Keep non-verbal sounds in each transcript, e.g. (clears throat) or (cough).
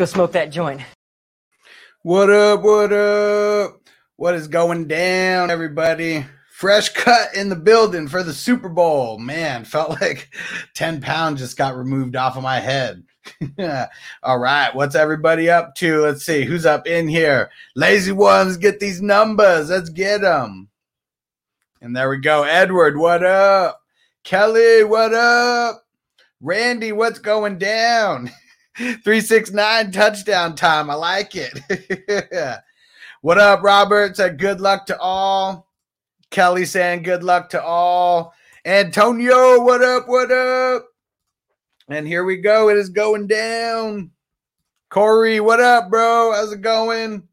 go smoke that joint. What up? What up? What is going down, everybody? Fresh cut in the building for the Super Bowl. Man, felt (laughs) like 10 pounds just got removed off of my head. (laughs) All right, what's everybody up to? Let's see who's up in here. Lazy ones, get these numbers. Let's get them. And there we go. Edward, what up? Kelly, what up? Randy, what's going down? (laughs) 369 touchdown time. I like it. (laughs) what up, Robert? Said uh, good luck to all. Kelly saying good luck to all. Antonio, what up? What up? And here we go. It is going down. Corey, what up, bro? How's it going?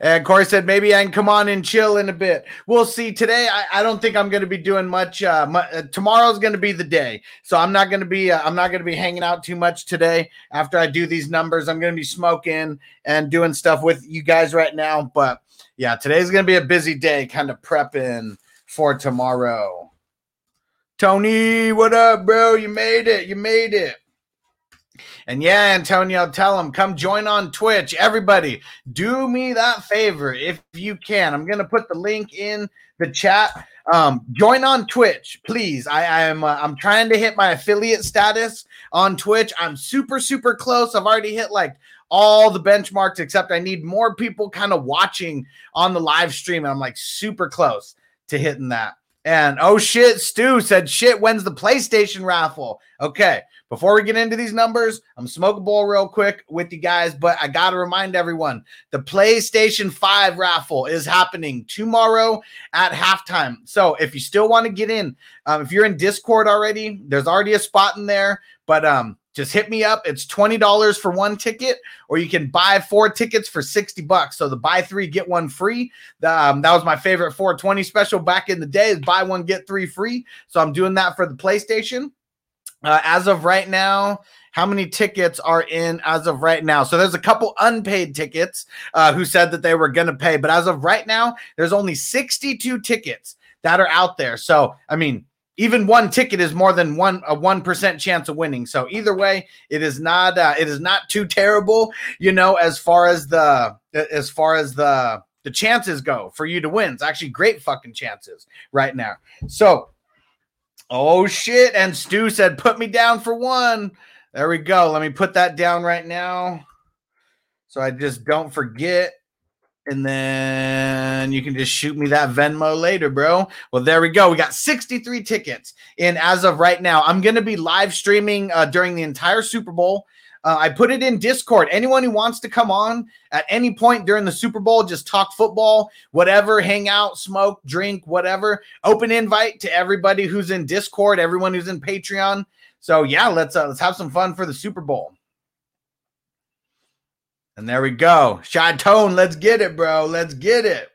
And Corey said, maybe I can come on and chill in a bit. We'll see. Today, I, I don't think I'm going to be doing much. Uh, mu- uh, tomorrow's going to be the day, so I'm not going to be. Uh, I'm not going to be hanging out too much today. After I do these numbers, I'm going to be smoking and doing stuff with you guys right now. But yeah, today's going to be a busy day, kind of prepping for tomorrow. Tony, what up, bro? You made it. You made it. And yeah, Antonio, tell him come join on Twitch. Everybody, do me that favor if you can. I'm gonna put the link in the chat. Um, join on Twitch, please. I, I am uh, I'm trying to hit my affiliate status on Twitch. I'm super super close. I've already hit like all the benchmarks except I need more people kind of watching on the live stream. And I'm like super close to hitting that. And oh shit, Stu said shit. When's the PlayStation raffle? Okay, before we get into these numbers, I'm smoke a bowl real quick with you guys, but I gotta remind everyone the PlayStation 5 raffle is happening tomorrow at halftime. So if you still want to get in, um, if you're in Discord already, there's already a spot in there, but um, just hit me up. It's $20 for one ticket, or you can buy four tickets for 60 bucks. So the buy three, get one free. Um, that was my favorite 420 special back in the day is buy one, get three free. So I'm doing that for the PlayStation. Uh, as of right now, how many tickets are in as of right now? So there's a couple unpaid tickets uh, who said that they were going to pay, but as of right now, there's only 62 tickets that are out there. So I mean, even one ticket is more than one a one percent chance of winning. So either way, it is not uh, it is not too terrible, you know, as far as the as far as the the chances go for you to win. It's actually great fucking chances right now. So Oh shit! And Stu said, "Put me down for one." There we go. Let me put that down right now, so I just don't forget. And then you can just shoot me that Venmo later, bro. Well, there we go. We got 63 tickets in as of right now. I'm going to be live streaming uh, during the entire Super Bowl. Uh, I put it in Discord. Anyone who wants to come on at any point during the Super Bowl, just talk football, whatever, hang out, smoke, drink, whatever. Open invite to everybody who's in Discord, everyone who's in Patreon. So yeah, let's uh, let's have some fun for the Super Bowl. And there we go. Shot tone, let's get it, bro. Let's get it.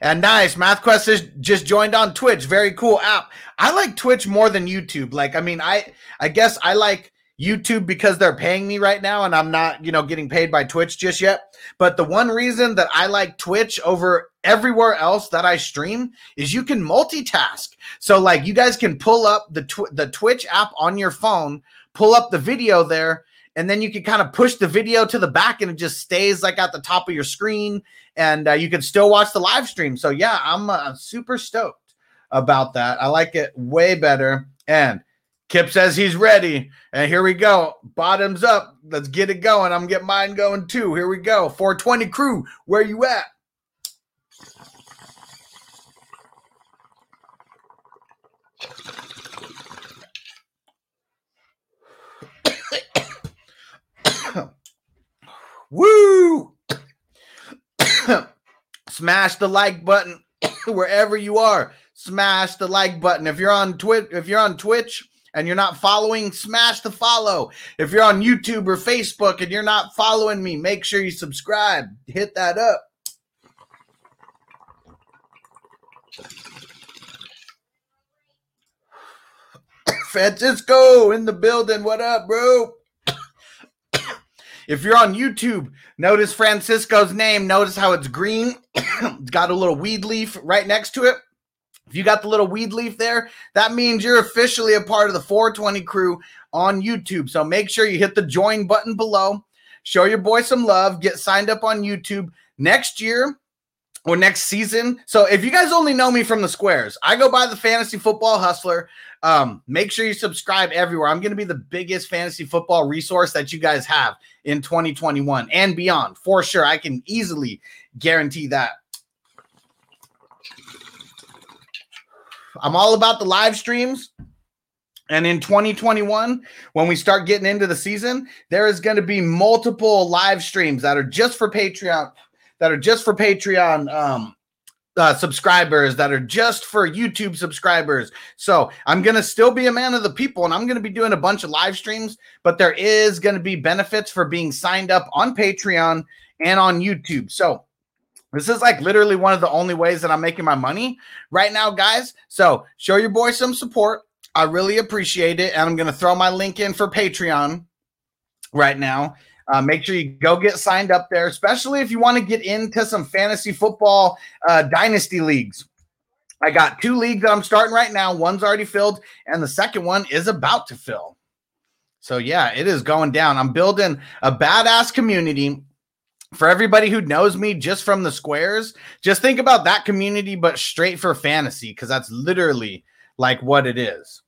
And nice, MathQuest is just joined on Twitch. Very cool app. I like Twitch more than YouTube. Like, I mean, I I guess I like YouTube because they're paying me right now and I'm not, you know, getting paid by Twitch just yet. But the one reason that I like Twitch over everywhere else that I stream is you can multitask. So like you guys can pull up the tw- the Twitch app on your phone, pull up the video there and then you can kind of push the video to the back and it just stays like at the top of your screen and uh, you can still watch the live stream. So yeah, I'm uh, super stoked about that. I like it way better. And Kip says he's ready. And here we go. Bottoms up. Let's get it going. I'm getting mine going too. Here we go. 420 crew, where you at? (coughs) Woo! (coughs) Smash the like button (coughs) wherever you are. Smash the like button. If you're on Twitch, if you're on Twitch and you're not following, smash the follow. If you're on YouTube or Facebook and you're not following me, make sure you subscribe. Hit that up. (coughs) Francisco in the building. What up, bro? (coughs) If you're on YouTube, notice Francisco's name. Notice how it's green. (coughs) it's got a little weed leaf right next to it. If you got the little weed leaf there, that means you're officially a part of the 420 crew on YouTube. So make sure you hit the join button below. Show your boy some love. Get signed up on YouTube. Next year, or next season. So if you guys only know me from the squares, I go by the fantasy football hustler. Um, make sure you subscribe everywhere. I'm going to be the biggest fantasy football resource that you guys have in 2021 and beyond for sure. I can easily guarantee that. I'm all about the live streams. And in 2021, when we start getting into the season, there is going to be multiple live streams that are just for Patreon, that are just for Patreon um, uh, subscribers, that are just for YouTube subscribers. So I'm going to still be a man of the people and I'm going to be doing a bunch of live streams, but there is going to be benefits for being signed up on Patreon and on YouTube. So this is like literally one of the only ways that I'm making my money right now, guys. So show your boy some support. I really appreciate it. And I'm going to throw my link in for Patreon right now. Uh, make sure you go get signed up there, especially if you want to get into some fantasy football uh, dynasty leagues. I got two leagues that I'm starting right now. One's already filled, and the second one is about to fill. So, yeah, it is going down. I'm building a badass community for everybody who knows me just from the squares. Just think about that community, but straight for fantasy, because that's literally like what it is.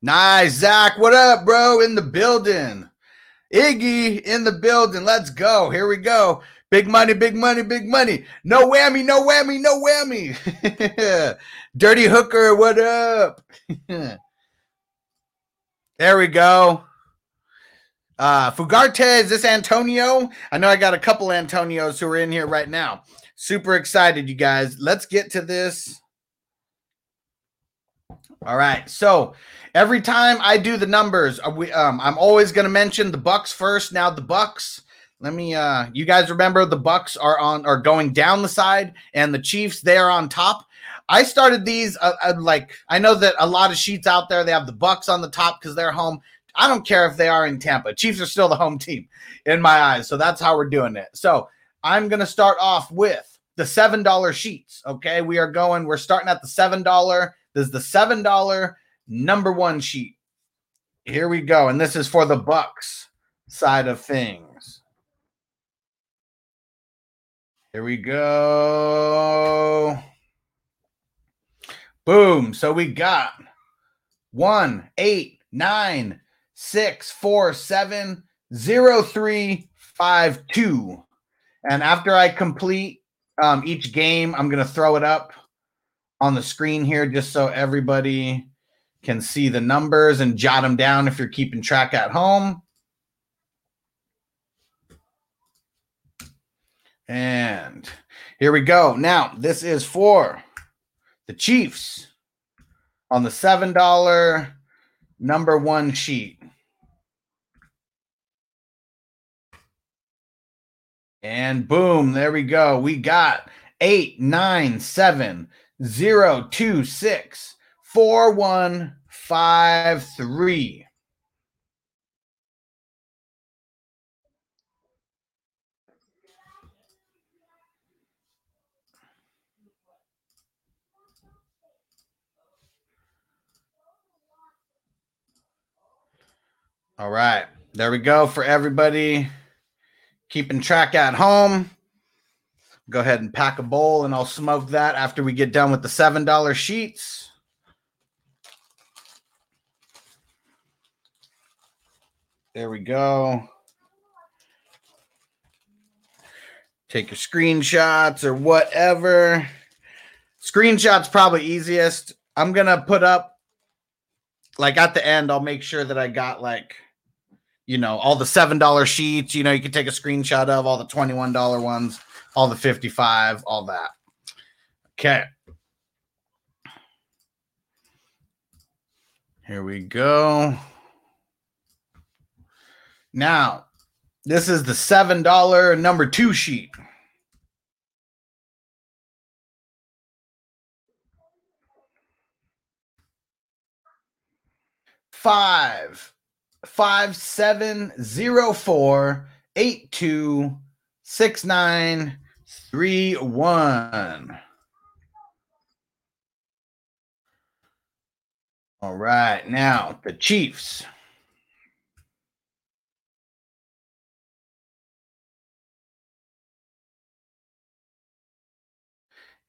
Nice, Zach. What up, bro? In the building. Iggy in the building. Let's go. Here we go. Big money, big money, big money. No whammy, no whammy, no whammy. (laughs) Dirty hooker, what up? (laughs) there we go. Uh Fugarte, is this Antonio? I know I got a couple Antonios who are in here right now. Super excited, you guys. Let's get to this. All right. So every time I do the numbers, we, um, I'm always going to mention the Bucks first. Now the Bucks. Let me. Uh, you guys remember the Bucks are on are going down the side, and the Chiefs they are on top. I started these uh, uh, like I know that a lot of sheets out there they have the Bucks on the top because they're home. I don't care if they are in Tampa. Chiefs are still the home team in my eyes. So that's how we're doing it. So I'm going to start off with the $7 sheets. Okay. We are going, we're starting at the $7. This is the $7 number one sheet. Here we go. And this is for the Bucks side of things. Here we go. Boom. So we got one, eight, nine, six, four, seven, zero, three, five, two. And after I complete um, each game, I'm to throw it up on the screen here just so everybody can see the numbers and jot them down if you're keeping track at home. And here we go. Now, this is for the Chiefs on the $7 number one sheet. And boom, there we go. We got eight, nine, seven, zero, two, six, four, one, five, three. All right. There we go for everybody keeping track at home. Go ahead and pack a bowl and I'll smoke that after we get done with the $7 sheets. There we go. Take your screenshots or whatever. Screenshots probably easiest. I'm going to put up like at the end I'll make sure that I got like you know, all the $7 sheets, you know, you can take a screenshot of all the $21 ones, all the 55, all that. Okay. Here we go. Now, this is the $7 number 2 sheet. Five, five seven zero four eight two six nine three one. All right, now the Chiefs.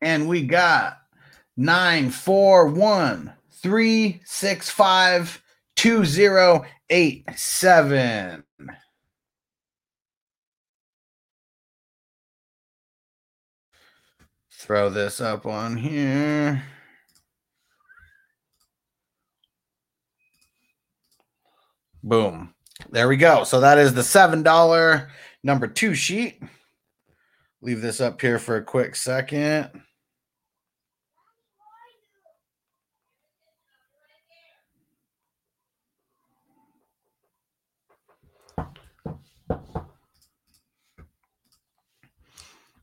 And we got nine four one three six five two zero eight seven. Throw this up on here. Boom. There we go. So that is the $7 number two sheet. Leave this up here for a quick second.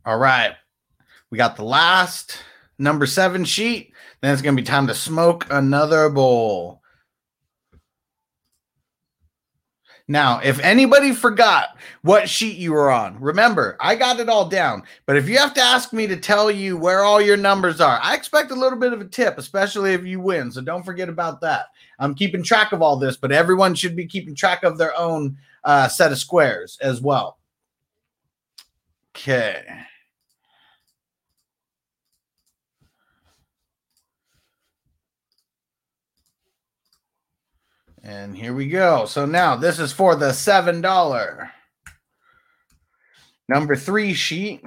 All right. We got the last number seven sheet. Then it's going to be time to smoke another bowl. Now, if anybody forgot what sheet you were on, remember, I got it all down. But if you have to ask me to tell you where all your numbers are, I expect a little bit of a tip, especially if you win. So don't forget about that. I'm keeping track of all this, but everyone should be keeping track of their own uh, set of squares as well. Okay. And here we go. So now this is for the $7 number three sheet.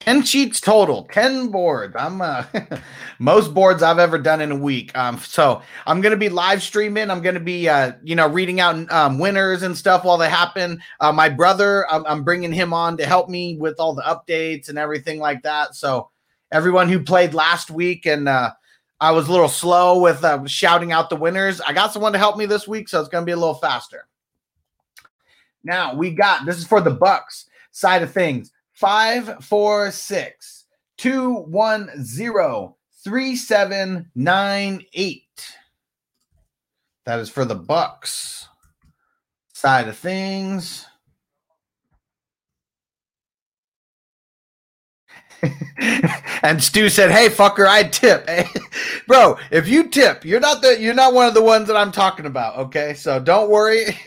Ten sheets total, ten boards. I'm uh, (laughs) most boards I've ever done in a week. Um, so I'm gonna be live streaming. I'm gonna be uh, you know, reading out um, winners and stuff while they happen. Uh, my brother, I'm, I'm bringing him on to help me with all the updates and everything like that. So everyone who played last week and uh, I was a little slow with uh, shouting out the winners. I got someone to help me this week, so it's going to be a little faster. Now we got this is for the Bucks side of things. Five, four, six, two, one, zero, three, seven, nine, eight. That is for the Bucks side of things. (laughs) and Stu said, "Hey, fucker, I tip, (laughs) bro. If you tip, you're not the you're not one of the ones that I'm talking about. Okay, so don't worry.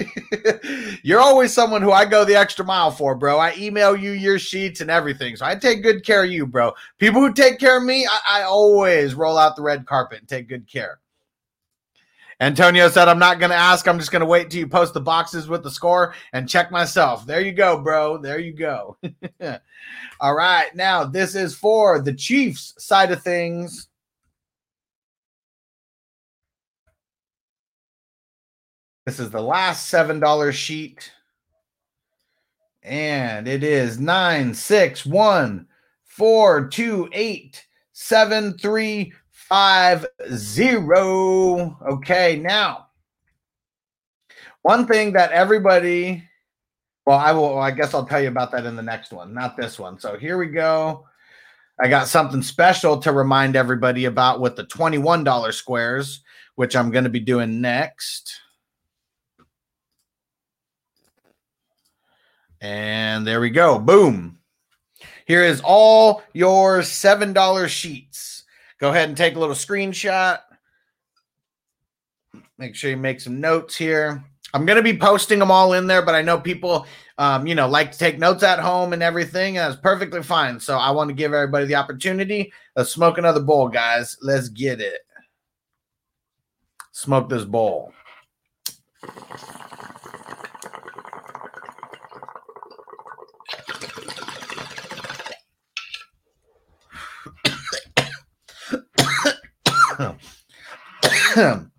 (laughs) you're always someone who I go the extra mile for, bro. I email you your sheets and everything, so I take good care of you, bro. People who take care of me, I, I always roll out the red carpet and take good care." Antonio said, I'm not going to ask. I'm just going to wait till you post the boxes with the score and check myself. There you go, bro. There you go. (laughs) All right. Now, this is for the Chiefs side of things. This is the last $7 sheet. And it is 961 428 five zero. Okay, now one thing that everybody, well, I will. I guess I'll tell you about that in the next one, not this one. So here we go. I got something special to remind everybody about with the twenty-one dollar squares, which I'm going to be doing next. And there we go. Boom. Here is all your $7 sheets. Go ahead and take a little screenshot. Make sure you make some notes here. I'm gonna be posting them all in there, but I know people, um, you know, like to take notes at home and everything. That's perfectly fine. So I want to give everybody the opportunity. Let's smoke another bowl, guys. Let's get it. Smoke this bowl. (coughs)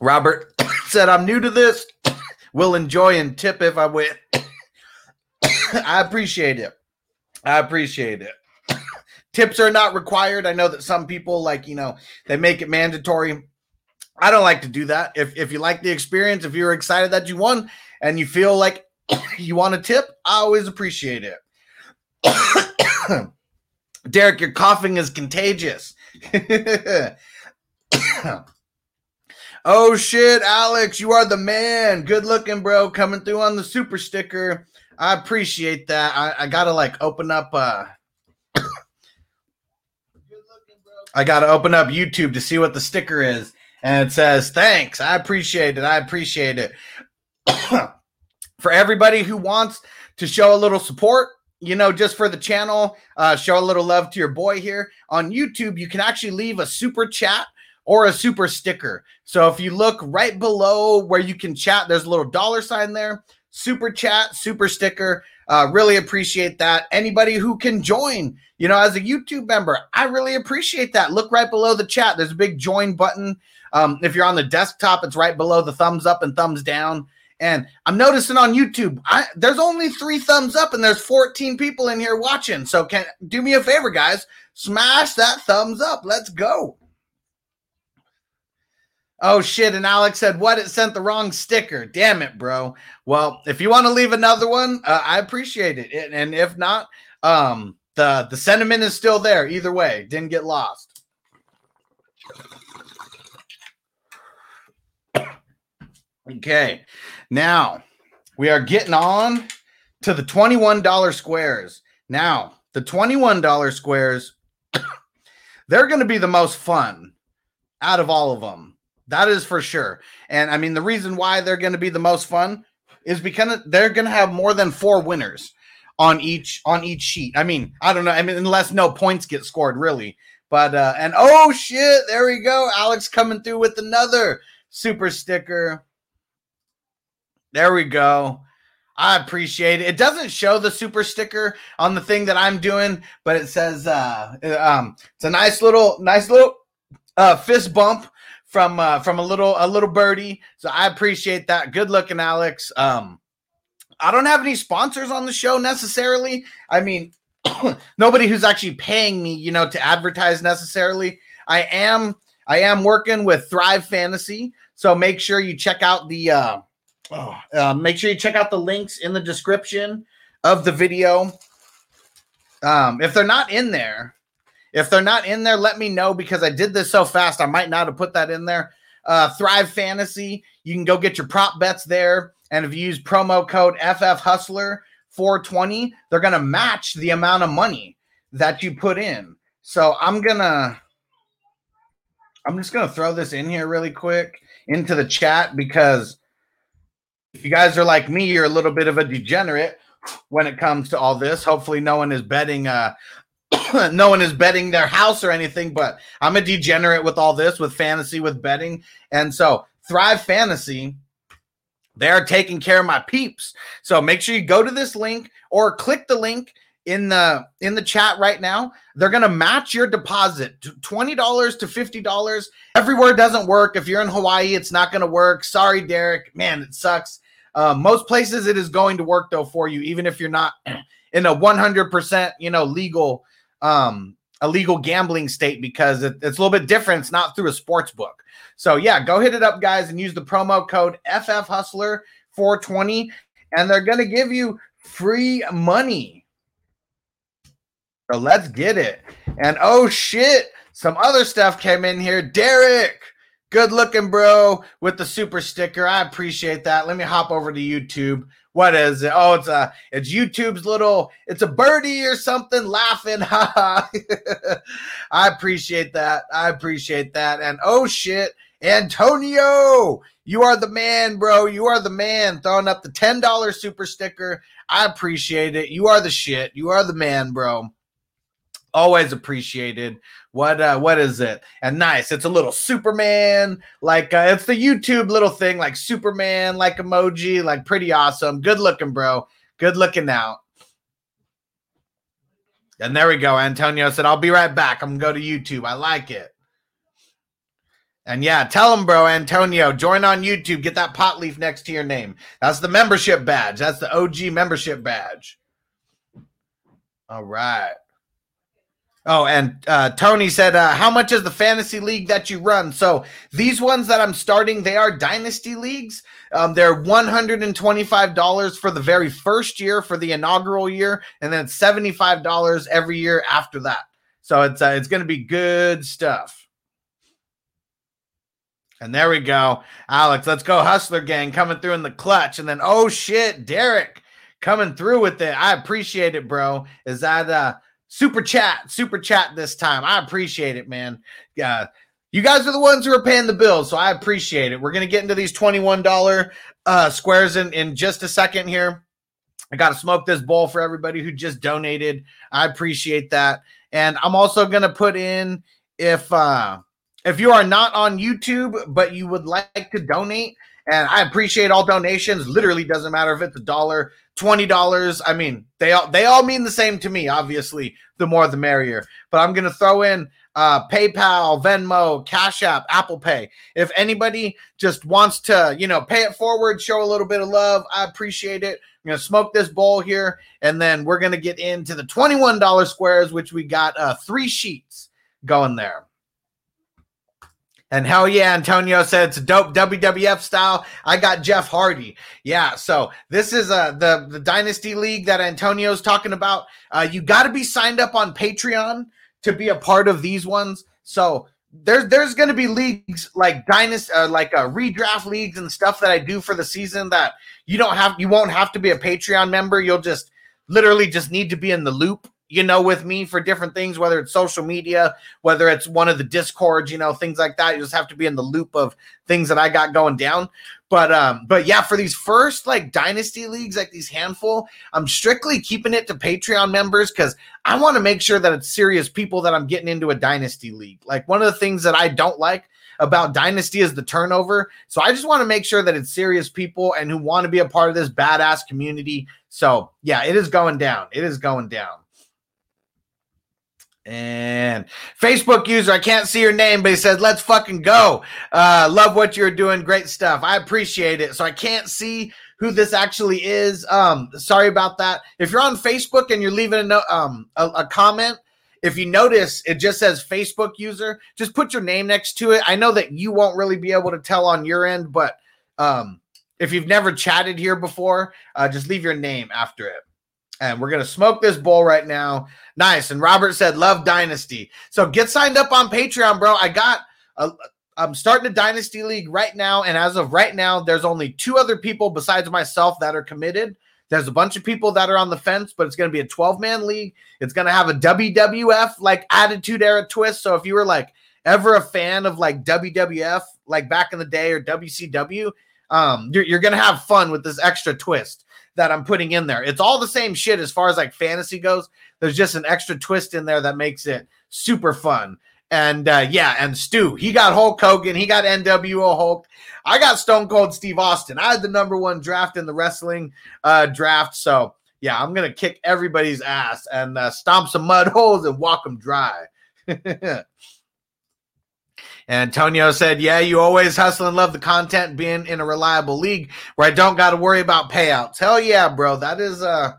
Robert (coughs) said, I'm new to this. (coughs) Will enjoy and tip if I win. I appreciate it. I appreciate it. Tips are not required. I know that some people like, you know, they make it mandatory. I don't like to do that. If if you like the experience, if you're excited that you won and you feel like you want a tip, I always appreciate it. Derek, your coughing is contagious. Oh shit, Alex, you are the man. Good looking, bro. Coming through on the super sticker. I appreciate that. I, I gotta like open up uh I gotta open up YouTube to see what the sticker is. And it says, thanks. I appreciate it. I appreciate it. (coughs) for everybody who wants to show a little support, you know, just for the channel, uh, show a little love to your boy here on YouTube, you can actually leave a super chat or a super sticker. So if you look right below where you can chat, there's a little dollar sign there. Super chat, super sticker. Uh, really appreciate that. Anybody who can join, you know, as a YouTube member, I really appreciate that. Look right below the chat. There's a big join button. Um, if you're on the desktop, it's right below the thumbs up and thumbs down. And I'm noticing on YouTube, I, there's only three thumbs up and there's 14 people in here watching. So can do me a favor, guys, smash that thumbs up. Let's go. Oh shit! And Alex said, "What? It sent the wrong sticker. Damn it, bro." Well, if you want to leave another one, uh, I appreciate it. And- if not, um, the the sentiment is still there. Either way, didn't get lost. Okay, now we are getting on to the $21 squares. Now, the $21 squares, (coughs) they're going to be the most fun out of all of them. That is for sure. And I mean, the reason why they're going to be the most fun is because they're going to have more than four winners on each on each sheet. I mean, I don't know. I mean, unless no points get scored, really. But uh, and oh shit, there we go. Alex coming through with another super sticker. There we go. I appreciate it. It doesn't show the super sticker on the thing that I'm doing, but it says uh um it's a nice little nice little uh fist bump from uh from a little a little birdie. So I appreciate that. Good looking Alex. Um I don't have any sponsors on the show necessarily. I mean, (coughs) nobody who's actually paying me, you know, to advertise necessarily. I am I am working with Thrive Fantasy, so make sure you check out the uh Oh, uh, make sure you check out the links in the description of the video. Um, if they're not in there, if they're not in there, let me know because I did this so fast. I might not have put that in there. Uh, Thrive Fantasy, you can go get your prop bets there. And if you use promo code FF Hustler 420, they're going to match the amount of money that you put in. So I'm going to, I'm just going to throw this in here really quick into the chat because if you guys are like me, you're a little bit of a degenerate when it comes to all this. Hopefully, no one is betting uh (laughs) no one is betting their house or anything, but I'm a degenerate with all this, with fantasy, with betting. And so Thrive Fantasy, they're taking care of my peeps. So make sure you go to this link or click the link in the in the chat right now. They're gonna match your deposit twenty dollars to fifty dollars. Everywhere doesn't work. If you're in Hawaii, it's not gonna work. Sorry, Derek. Man, it sucks. Uh, most places it is going to work though for you, even if you're not (clears throat) in a 100% you know legal um a legal gambling state because it, it's a little bit different. It's not through a sports book. So yeah, go hit it up, guys, and use the promo code FF Hustler 420, and they're gonna give you free money. So let's get it. And oh shit, some other stuff came in here. Derek, good looking bro with the super sticker. I appreciate that. Let me hop over to YouTube. What is it? Oh, it's a it's YouTube's little it's a birdie or something laughing. (laughs) Ha ha. I appreciate that. I appreciate that. And oh shit, Antonio, you are the man, bro. You are the man. Throwing up the $10 super sticker. I appreciate it. You are the shit. You are the man, bro. Always appreciated. What uh what is it? And nice. It's a little Superman, like uh, it's the YouTube little thing, like Superman, like emoji, like pretty awesome. Good looking, bro. Good looking out. And there we go. Antonio said, I'll be right back. I'm gonna go to YouTube. I like it. And yeah, tell him, bro, Antonio, join on YouTube. Get that pot leaf next to your name. That's the membership badge. That's the OG membership badge. All right. Oh, and uh, Tony said, uh, "How much is the fantasy league that you run?" So these ones that I'm starting, they are dynasty leagues. Um, they're 125 dollars for the very first year for the inaugural year, and then 75 dollars every year after that. So it's uh, it's going to be good stuff. And there we go, Alex. Let's go, Hustler Gang coming through in the clutch, and then oh shit, Derek coming through with it. I appreciate it, bro. Is that uh? Super chat, super chat this time. I appreciate it, man. Yeah. You guys are the ones who are paying the bills, so I appreciate it. We're gonna get into these $21 uh squares in, in just a second here. I gotta smoke this bowl for everybody who just donated. I appreciate that. And I'm also gonna put in if uh if you are not on YouTube, but you would like to donate, and I appreciate all donations. Literally doesn't matter if it's a dollar, twenty dollars. I mean, they all they all mean the same to me. Obviously, the more the merrier. But I'm gonna throw in uh, PayPal, Venmo, Cash App, Apple Pay. If anybody just wants to, you know, pay it forward, show a little bit of love, I appreciate it. I'm gonna smoke this bowl here, and then we're gonna get into the twenty-one dollar squares, which we got uh, three sheets going there. And hell yeah, Antonio said it's dope WWF style. I got Jeff Hardy. Yeah, so this is uh the the Dynasty League that Antonio's talking about. Uh, you got to be signed up on Patreon to be a part of these ones. So there's there's going to be leagues like dynasty, uh, like uh, redraft leagues and stuff that I do for the season that you don't have you won't have to be a Patreon member. You'll just literally just need to be in the loop you know, with me for different things, whether it's social media, whether it's one of the discords, you know, things like that. You just have to be in the loop of things that I got going down. But um, but yeah, for these first like dynasty leagues, like these handful, I'm strictly keeping it to Patreon members because I want to make sure that it's serious people that I'm getting into a dynasty league. Like one of the things that I don't like about dynasty is the turnover. So I just want to make sure that it's serious people and who want to be a part of this badass community. So yeah, it is going down. It is going down. And Facebook user, I can't see your name, but he says, let's fucking go. Uh, love what you're doing. Great stuff. I appreciate it. So I can't see who this actually is. Um, sorry about that. If you're on Facebook and you're leaving a, no- um, a, a comment, if you notice it just says Facebook user, just put your name next to it. I know that you won't really be able to tell on your end, but um, if you've never chatted here before, uh, just leave your name after it and we're gonna smoke this bowl right now. Nice. And Robert said, "Love Dynasty." So get signed up on Patreon, bro. I got. A, I'm starting a Dynasty League right now, and as of right now, there's only two other people besides myself that are committed. There's a bunch of people that are on the fence, but it's going to be a 12 man league. It's going to have a WWF like attitude era twist. So if you were like ever a fan of like WWF, like back in the day, or WCW, um, you're, you're going to have fun with this extra twist that I'm putting in there. It's all the same shit as far as like fantasy goes. There's just an extra twist in there that makes it super fun. And uh, yeah, and Stu, he got Hulk Hogan, he got NWO Hulk. I got Stone Cold Steve Austin. I had the number one draft in the wrestling uh, draft. So yeah, I'm gonna kick everybody's ass and uh, stomp some mud (laughs) holes and walk them dry. (laughs) Antonio said, Yeah, you always hustle and love the content being in a reliable league where I don't got to worry about payouts. Hell yeah, bro. That is, uh,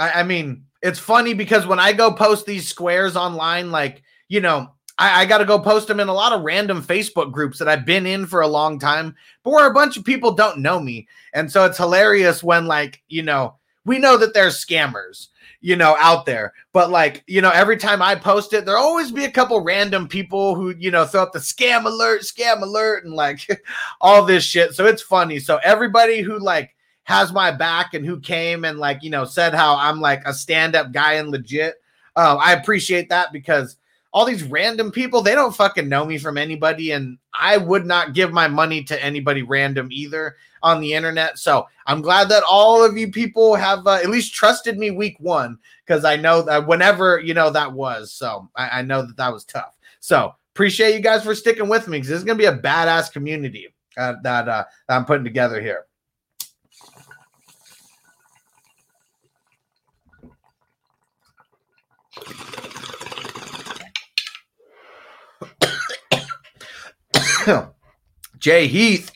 I, I mean, it's funny because when I go post these squares online, like, you know, I, I got to go post them in a lot of random Facebook groups that I've been in for a long time, but where a bunch of people don't know me. And so it's hilarious when, like, you know, we know that there's scammers you know, out there. But like, you know, every time I post it, there'll always be a couple random people who, you know, throw up the scam alert, scam alert, and like (laughs) all this shit. So it's funny. So everybody who like has my back and who came and like, you know, said how I'm like a stand-up guy and legit. Uh, I appreciate that because all these random people, they don't fucking know me from anybody. And I would not give my money to anybody random either on the internet. So I'm glad that all of you people have uh, at least trusted me week one because I know that whenever, you know, that was. So I, I know that that was tough. So appreciate you guys for sticking with me because this is going to be a badass community uh, that, uh, that I'm putting together here. (coughs) Jay Heath.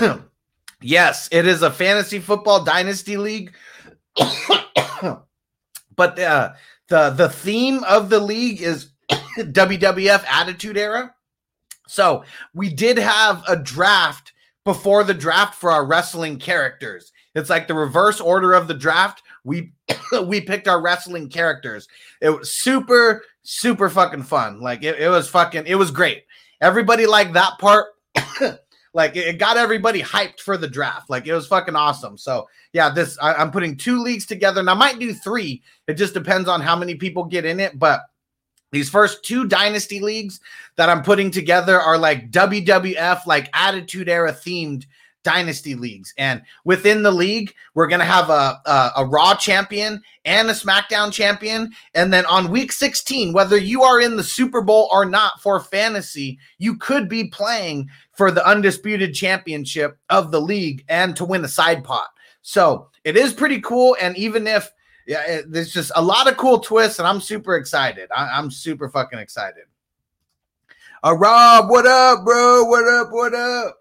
(coughs) yes, it is a fantasy football dynasty league. (coughs) but uh, the the theme of the league is WWF Attitude Era. So we did have a draft before the draft for our wrestling characters. It's like the reverse order of the draft. We we picked our wrestling characters. It was super super fucking fun. Like it, it was fucking it was great. Everybody liked that part. (coughs) like it got everybody hyped for the draft. Like it was fucking awesome. So yeah, this I, I'm putting two leagues together, and I might do three. It just depends on how many people get in it, but. These first two dynasty leagues that I'm putting together are like WWF, like Attitude Era themed dynasty leagues. And within the league, we're going to have a, a, a, Raw champion and a SmackDown champion. And then on week 16, whether you are in the Super Bowl or not for fantasy, you could be playing for the undisputed championship of the league and to win a side pot. So it is pretty cool. And even if yeah, it, there's just a lot of cool twists, and I'm super excited. I, am super fucking excited. Uh, Rob, what up, bro? What up? What up?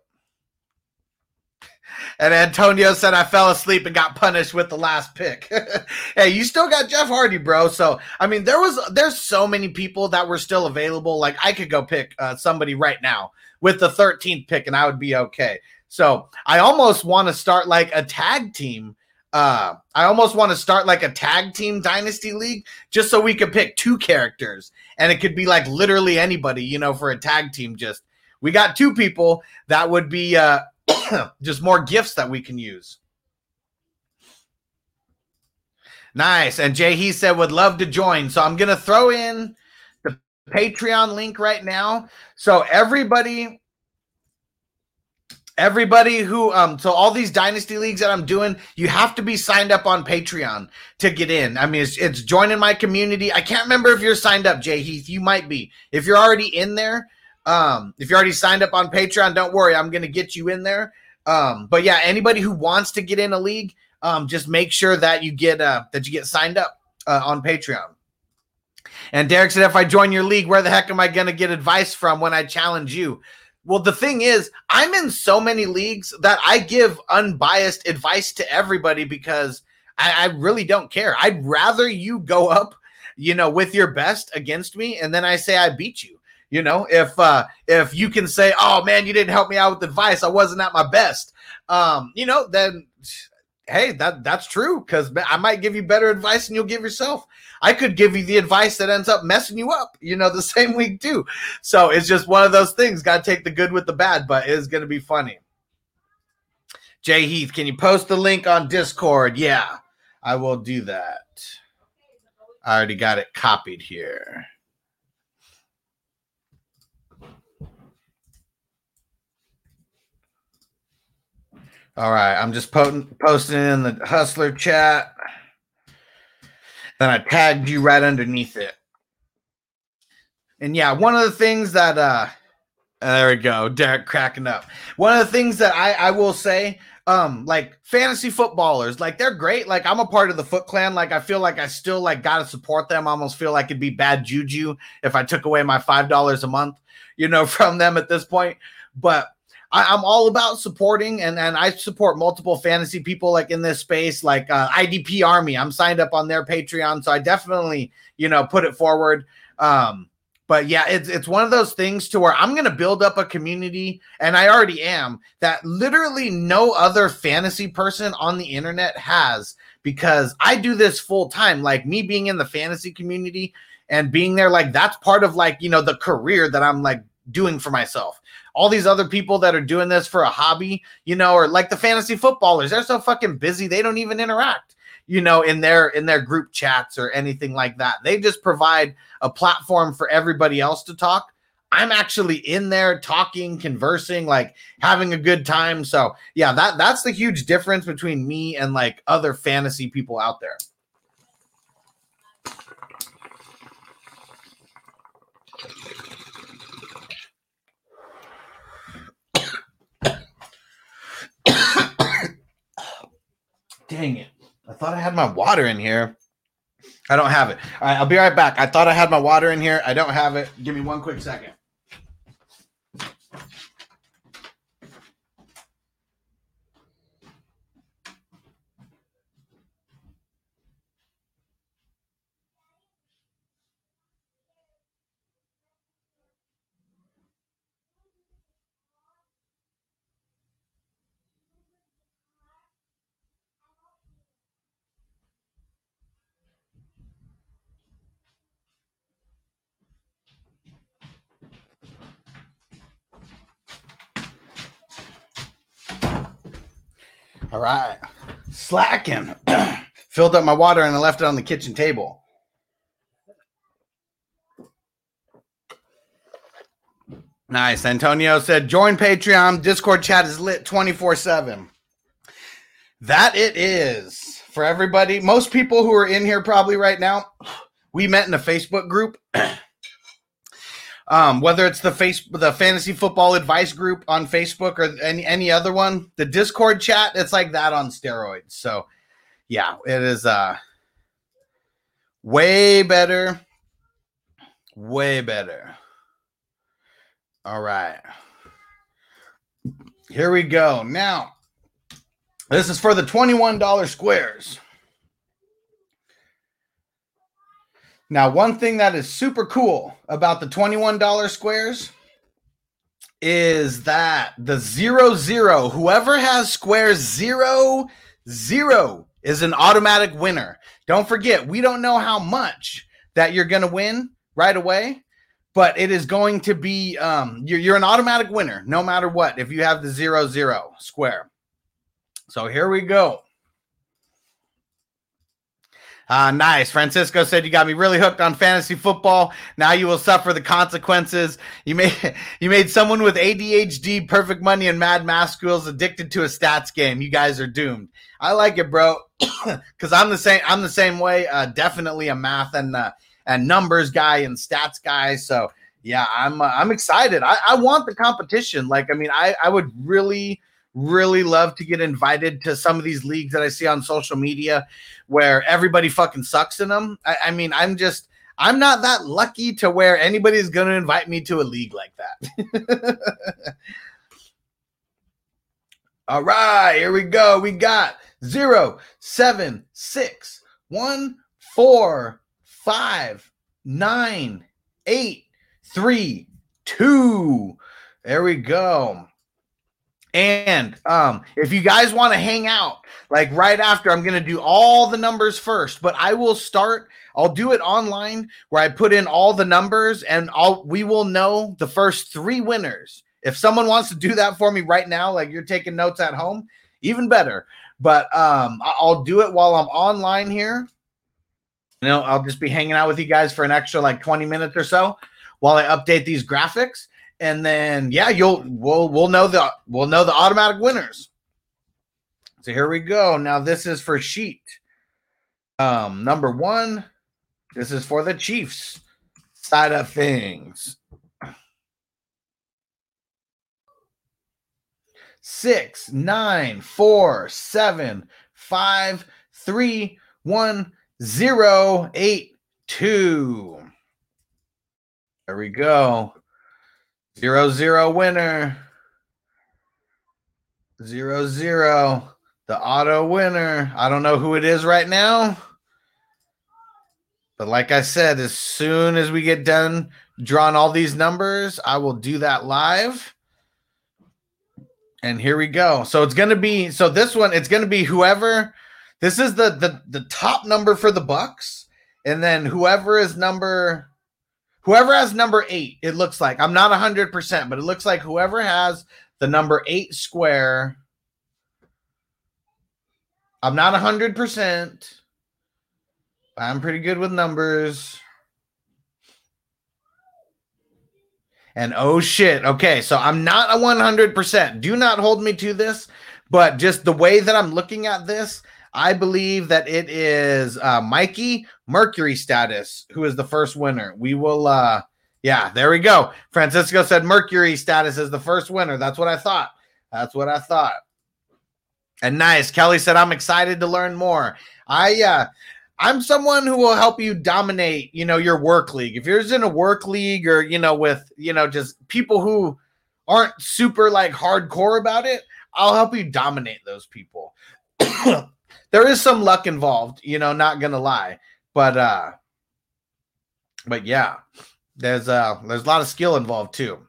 And Antonio said I fell asleep and got punished with the last pick. (laughs) hey, you still got Jeff Hardy, bro. So I mean, there was there's so many people that were still available. Like I could go pick uh, somebody right now with the 13th pick, and I would be okay. So I almost want to start like a tag team uh I almost want to start like a tag team dynasty league just so we could pick two characters and it could be like literally anybody, you know, for a tag team just we got two people that would be uh (coughs) just more gifts that we can use. Nice. And Jay he said would love to join. So I'm going to throw in the Patreon link right now. So everybody Everybody who um so all these dynasty leagues that I'm doing, you have to be signed up on Patreon to get in. I mean, it's it's joining my community. I can't remember if you're signed up, Jay Heath. You might be. If you're already in there, um, if you're already signed up on Patreon, don't worry, I'm gonna get you in there. Um, but yeah, anybody who wants to get in a league, um, just make sure that you get uh that you get signed up uh, on Patreon. And Derek said, if I join your league, where the heck am I gonna get advice from when I challenge you? Well, the thing is, I'm in so many leagues that I give unbiased advice to everybody because I, I, really don't care. I'd rather you go up, you know, with your best against me, and then I say I beat you. You know, if uh if you can say, "Oh man, you didn't help me out with advice. I wasn't at my best," um, you know, then hey, that that's true because I might give you better advice than you'll give yourself. I could give you the advice that ends up messing you up, you know, the (laughs) same week too. So it's just one of those things. Got to take the good with the bad, but it's going to be funny. Jay Heath, can you post the link on Discord? Yeah, I will do that. I already got it copied here. All right, I'm just po- posting in the Hustler chat. Then I tagged you right underneath it. And yeah, one of the things that uh there we go, Derek cracking up. One of the things that I I will say um like fantasy footballers like they're great like i'm a part of the foot clan like i feel like i still like gotta support them I almost feel like it'd be bad juju if i took away my five dollars a month you know (laughs) from them at this point but I, am all about supporting and, and I support multiple fantasy people like in this space, like uh, IDP Army. I'm signed up on their Patreon, so I definitely, you know, put it forward. Um, but yeah, it's it's one of those things to where I'm gonna build up a community, and I already am that literally no other fantasy person on the internet has because I do this full time. Like me being in the fantasy community and being there, like that's part of like you know the career that I'm like doing for myself all these other people that are doing this for a hobby, you know, or like the fantasy footballers, they're so fucking busy, they don't even interact. you know, in their in their group chats or anything like that. They just provide a platform for everybody else to talk. I'm actually in there talking, conversing, like having a good time. So yeah, that that's the huge difference between me and like other fantasy people out there. (coughs) Dang it. I thought I had my water in here. I don't have it. All right, I'll be right back. I thought I had my water in here. I don't have it. Give me one quick second. All right. Slacking. (clears throat) Filled up my water and I left it on the kitchen table. Nice. Antonio said, join Patreon. Discord chat is lit 24 7. That it is for everybody. Most people who are in here probably right now, we met in a Facebook group. (clears throat) um, whether it's the face the fantasy football advice group on Facebook or any any other one, the Discord chat, it's like that on steroids. So yeah, it is uh way better. Way better. All right. Here we go. Now, this is for the $21 squares. Now, one thing that is super cool about the $21 squares is that the zero zero, whoever has squares zero zero is an automatic winner. Don't forget, we don't know how much that you're going to win right away, but it is going to be um, you're, you're an automatic winner no matter what if you have the zero zero square. So here we go. Uh, nice. Francisco said you got me really hooked on fantasy football. Now you will suffer the consequences. You made (laughs) you made someone with ADHD, perfect money, and mad math schools addicted to a stats game. You guys are doomed. I like it, bro, (coughs) because I'm the same. I'm the same way. Uh, definitely a math and uh, and numbers guy and stats guy. So yeah, I'm uh, I'm excited. I, I want the competition. Like I mean, I I would really really love to get invited to some of these leagues that I see on social media where everybody fucking sucks in them. I, I mean, I'm just, I'm not that lucky to where anybody's going to invite me to a league like that. (laughs) All right, here we go. We got zero, seven, six, one, four, five, nine, eight, three, two. There we go. And um, if you guys want to hang out, like right after, I'm going to do all the numbers first, but I will start. I'll do it online where I put in all the numbers and I'll we will know the first three winners. If someone wants to do that for me right now, like you're taking notes at home, even better. But um, I'll do it while I'm online here. You know, I'll just be hanging out with you guys for an extra like 20 minutes or so while I update these graphics and then yeah, you'll we'll we'll know the we'll know the automatic winners. So here we go. Now this is for sheet. Um, number one, this is for the Chiefs side of things. Six, nine, four, seven, five, three, one, zero, eight, two. There we go. Zero zero winner. Zero zero. The auto winner. I don't know who it is right now. But like I said, as soon as we get done drawing all these numbers, I will do that live. And here we go. So it's gonna be so this one, it's gonna be whoever this is the the the top number for the Bucs, and then whoever is number whoever has number eight, it looks like I'm not hundred percent, but it looks like whoever has the number eight square I'm not 100%. I'm pretty good with numbers. And oh shit. Okay, so I'm not a 100%. Do not hold me to this, but just the way that I'm looking at this, I believe that it is uh, Mikey Mercury status who is the first winner. We will, uh, yeah, there we go. Francisco said Mercury status is the first winner. That's what I thought. That's what I thought. And nice. Kelly said, I'm excited to learn more. I, uh, I'm someone who will help you dominate, you know, your work league. If you're in a work league or, you know, with, you know, just people who aren't super like hardcore about it, I'll help you dominate those people. (coughs) there is some luck involved, you know, not gonna lie. But uh but yeah, there's uh there's a lot of skill involved too.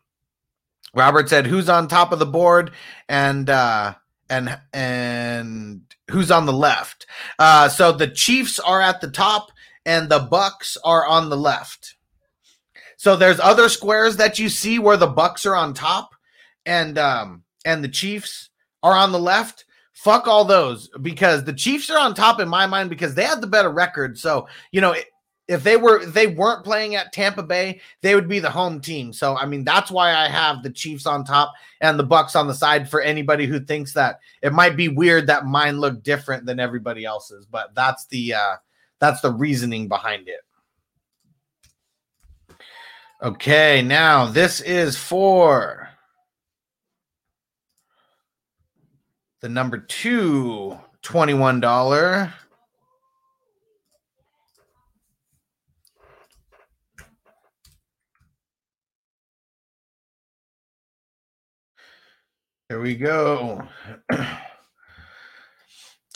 Robert said who's on top of the board and uh and and who's on the left. Uh so the Chiefs are at the top and the Bucs are on the left. So there's other squares that you see where the Bucs are on top and um and the Chiefs are on the left fuck all those because the Chiefs are on top in my mind because they have the better record. So, you know, if they were if they weren't playing at Tampa Bay, they would be the home team. So, I mean, that's why I have the Chiefs on top and the Bucs on the side for anybody who thinks that it might be weird that mine look different than everybody else's, but that's the uh that's the reasoning behind it. Okay, now this is for the number two $21. Here we go. (clears throat)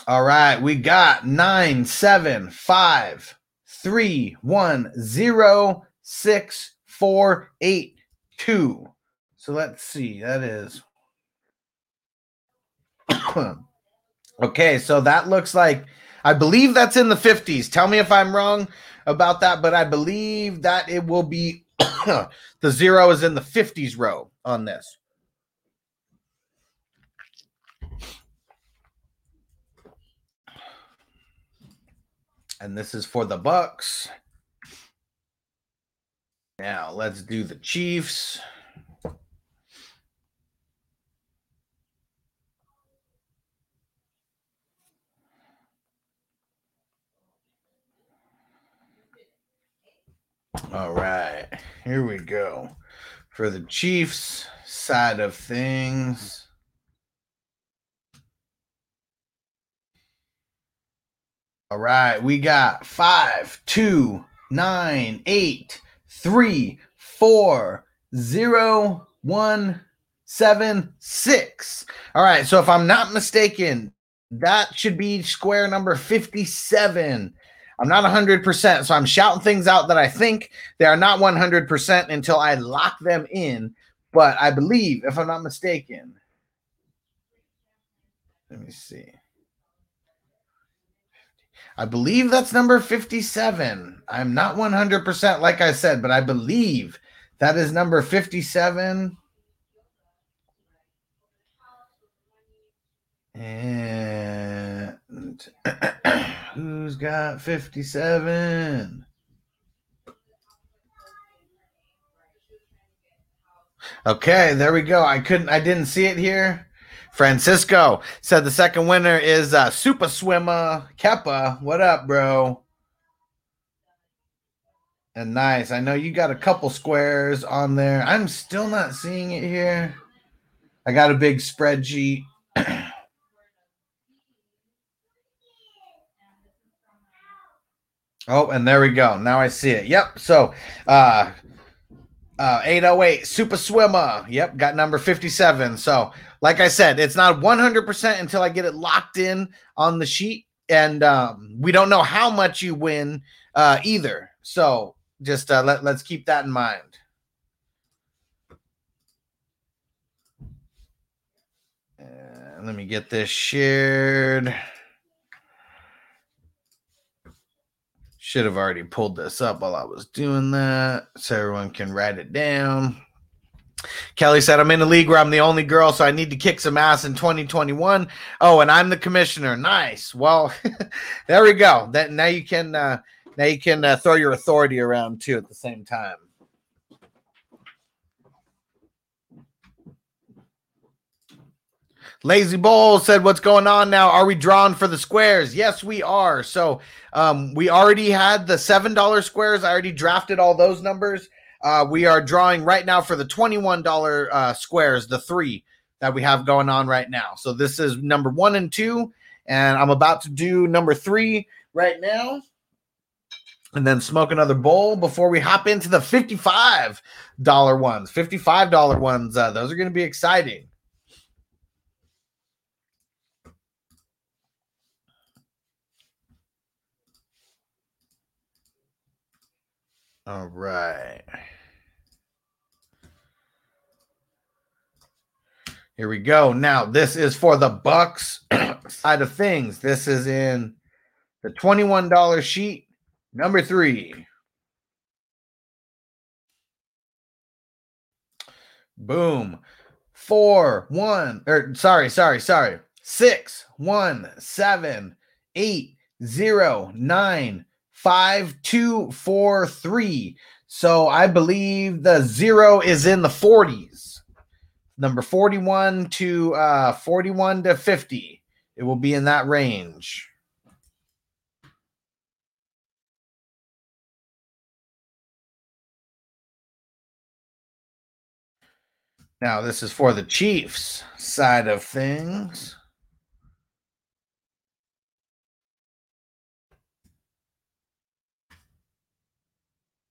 All right, we got nine, seven, five, three, one, zero, six, four, eight, two. So let's see. That is okay, so that looks like I believe that's in the 50s. Tell me if I'm wrong about that, but I believe that it will be (coughs) the zero is in the 50s row on this. And this is for the Bucs. Now let's do the Chiefs. All right, here we go. For the Chiefs side of things. All right, we got five, two, nine, eight, three, four, zero, one, seven, six. All right, so if I'm not mistaken, that should be square number 57. I'm not 100%. So I'm shouting things out that I think they are not 100% until I lock them in. But I believe, if I'm not mistaken, let me see. I believe that's number 57. I'm not 100% like I said, but I believe that is number 57. And (clears throat) who's got 57? Okay, there we go. I couldn't, I didn't see it here. Francisco said the second winner is uh, Super Swimmer Keppa. What up, bro? And nice. I know you got a couple squares on there. I'm still not seeing it here. I got a big spreadsheet. Oh, and there we go. Now I see it. Yep. So, uh, uh, 808 Super Swimmer. Yep. Got number 57. So, like I said, it's not 100% until I get it locked in on the sheet. And um, we don't know how much you win uh, either. So, just uh, let, let's keep that in mind. Let me get this shared. Should have already pulled this up while I was doing that so everyone can write it down. Kelly said, I'm in a league where I'm the only girl, so I need to kick some ass in 2021. Oh, and I'm the commissioner. Nice. Well, (laughs) there we go. That now you can uh now you can uh, throw your authority around too at the same time. Lazy Bowl said, "What's going on now? Are we drawn for the squares? Yes, we are. So, um, we already had the seven dollar squares. I already drafted all those numbers. Uh, we are drawing right now for the twenty-one dollar uh, squares, the three that we have going on right now. So this is number one and two, and I'm about to do number three right now." And then smoke another bowl before we hop into the $55 ones. $55 ones, uh, those are going to be exciting. All right. Here we go. Now, this is for the Bucs (clears throat) side of things. This is in the $21 sheet, number three. Boom. Four, one, or sorry, sorry, sorry. Six, one, seven, eight, zero, nine, five, two, four, three. So I believe the zero is in the 40s. Number 41 to uh 41 to 50. It will be in that range. Now, this is for the Chiefs side of things.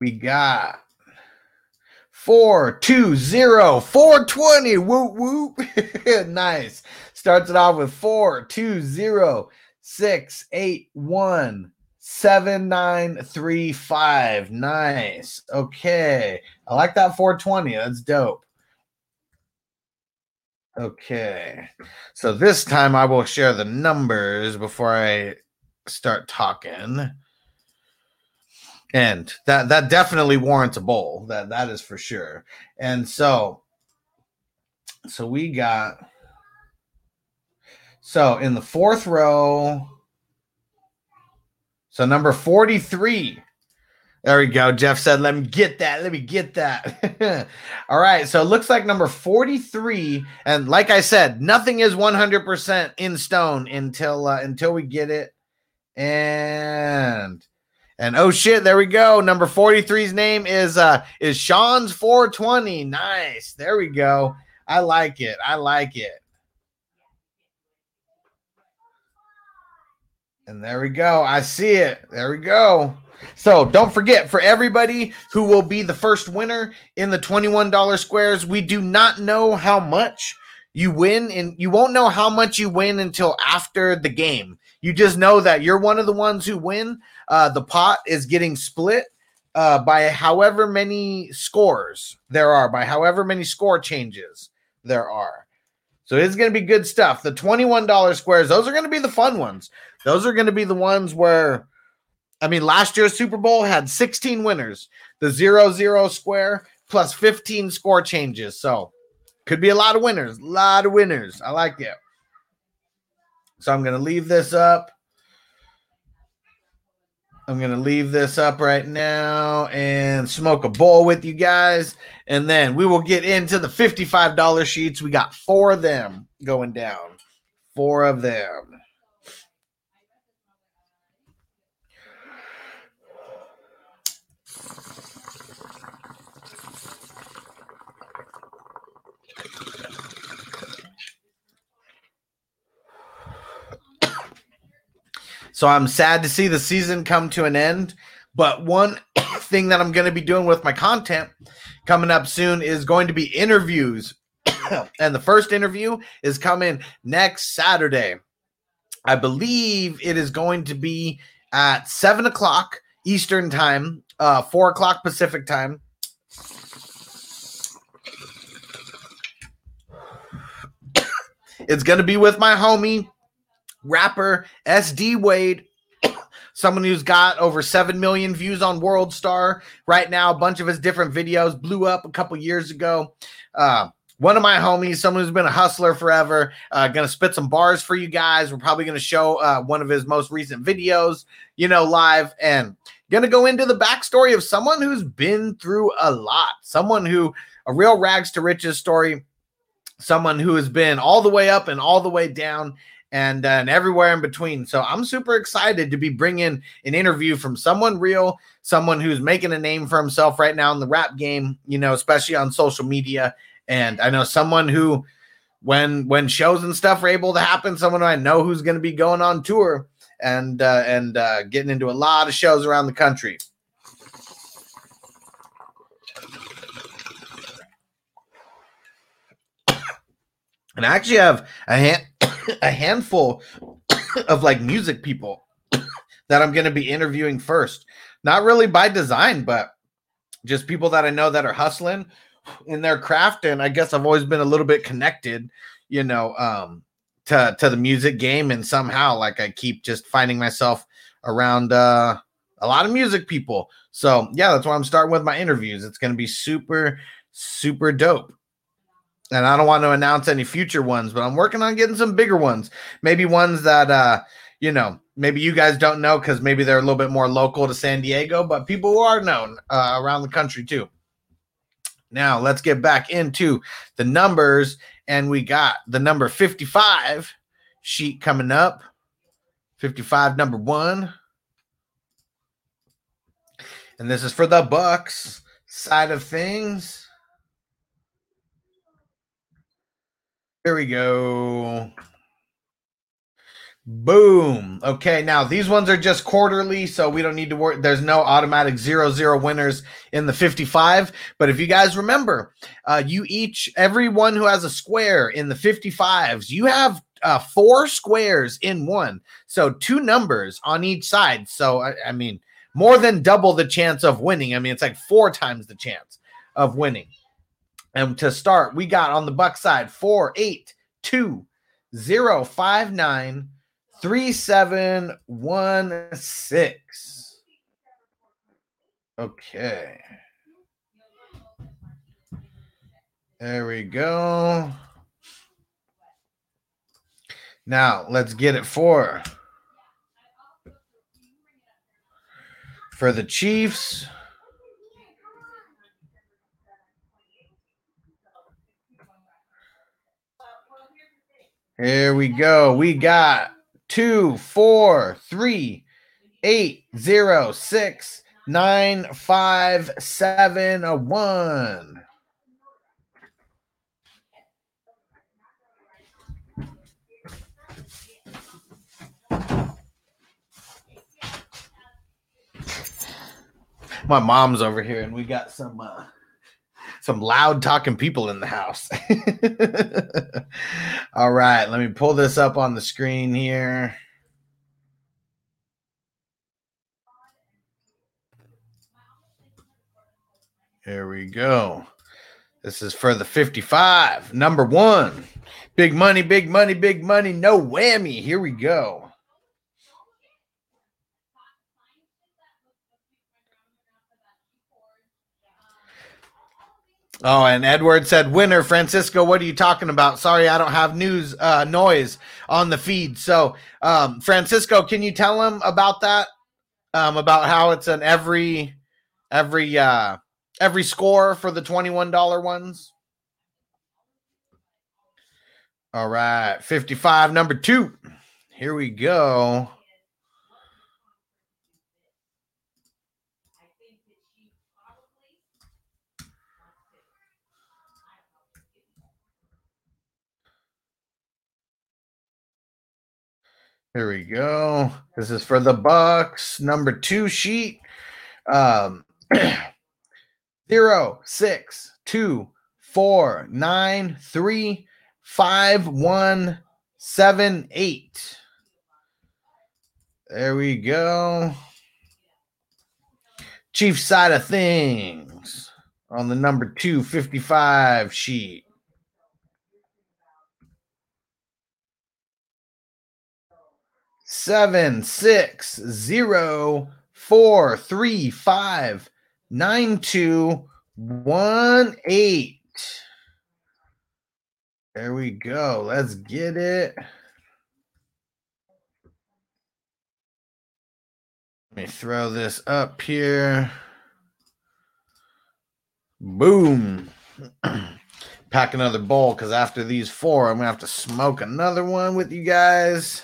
We got four, two, zero, 420. Whoop, whoop. (laughs) nice. Starts it off with four, two, zero, six, eight, one, seven, nine, three, five. Nice. Okay. I like that 420. That's dope. Okay. So this time I will share the numbers before I start talking. And that that definitely warrants a bowl. That that is for sure. And so so we got so in the fourth row so number 43 there we go. Jeff said, let me get that. Let me get that. (laughs) All right. So it looks like number 43. And like I said, nothing is 100% in stone until uh, until we get it. And and oh shit, there we go. Number 43's name is uh is Sean's 420. Nice. There we go. I like it. I like it. And there we go. I see it. There we go. So don't forget for everybody who will be the first winner in the $21 squares, we do not know how much you win, and you won't know how much you win until after the game. You just know that you're one of the ones who win. Uh, the pot is getting split uh, by however many scores there are, by however many score changes there are. So it's going to be good stuff. The $21 squares, those are going to be the fun ones. Those are going to be the ones where I mean, last year's Super Bowl had 16 winners, the zero zero square plus 15 score changes. So could be a lot of winners, a lot of winners. I like it. So I'm going to leave this up. I'm going to leave this up right now and smoke a bowl with you guys. And then we will get into the $55 sheets. We got four of them going down. Four of them. So I'm sad to see the season come to an end. But one (coughs) thing that I'm going to be doing with my content coming up soon is going to be interviews. (coughs) and the first interview is coming next Saturday. I believe it is going to be at seven o'clock Eastern time, uh, four o'clock Pacific time. (coughs) It's going to be with my homie rapper SD Wade (coughs) someone who's got over 7 million views on World Star right now. A bunch of his different videos blew up a couple years ago. Uh, one of my homies, someone who's been a hustler forever, uh, gonna spit some bars for you guys. We're probably gonna show uh, one of his most recent videos, you know, live, and gonna go into the backstory of someone who's been through a lot, someone who a real rags to riches story, someone who has been all the way up and all the way down. And, uh, and everywhere in between. So I'm super excited to be bringing an interview from someone real, someone who's making a name for himself right now in the rap game, you know, especially on social media and I know someone who, when when shows and stuff are able to happen, someone I know who's going to be going on tour and uh, and uh, getting into a lot of shows around the country. And I actually have a hand, (coughs) a handful (coughs) of like music people (coughs) that I'm going to be interviewing first. Not really by design, but just people that I know that are hustling in their craft and i guess i've always been a little bit connected you know um to to the music game and somehow like i keep just finding myself around uh a lot of music people. So yeah that's why i'm starting with my interviews. It's going to be super super dope and i don't want to announce any future ones but i'm working on getting some bigger ones maybe ones that uh you know maybe you guys don't know because maybe they're a little bit more local to san diego but people who are known uh, around the country too now let's get back into the numbers, and we got the number 55 sheet coming up. 55 number one. And this is for the Bucs side of things. Here we go. Boom. Okay, now these ones are just quarterly, so we don't need to worry. There's no automatic zero zero winners in the 55. But if you guys remember, uh, you each, everyone who has a square in the 55s, you have uh, four squares in one. So two numbers on each side. So, I, I mean, more than double the chance of winning. I mean, it's like four times the chance of winning. And to start, we got on the Buck side four eight two zero five nine three seven one six. Okay. There we go. Now let's get it for for the Chiefs. Here we go. We got two, four, three, eight, zero, six, nine, five, seven, a one. My mom's over here, and we got some uh, some loud talking people in the house. (laughs) All right, let me pull this up on the screen here. Here we go. This is for the 55. Number one. Big money, big money, big money. No whammy. Here we go. Oh, and Edward said, "Winner, Francisco. What are you talking about? Sorry, I don't have news uh, noise on the feed. So, um, Francisco, can you tell him about that? Um, about how it's an every every uh, every score for the twenty one dollar ones. All right, fifty five, number two. Here we go. Here we go. This is for the Bucs number two sheet. Um, (clears throat) zero, six, two, four, nine, three, five, one, seven, eight. There we go. Chief side of things on the number 255 sheet. Seven six zero four three five nine two one eight. There we go. Let's get it. Let me throw this up here. Boom. (clears throat) Pack another bowl because after these four, I'm going to have to smoke another one with you guys.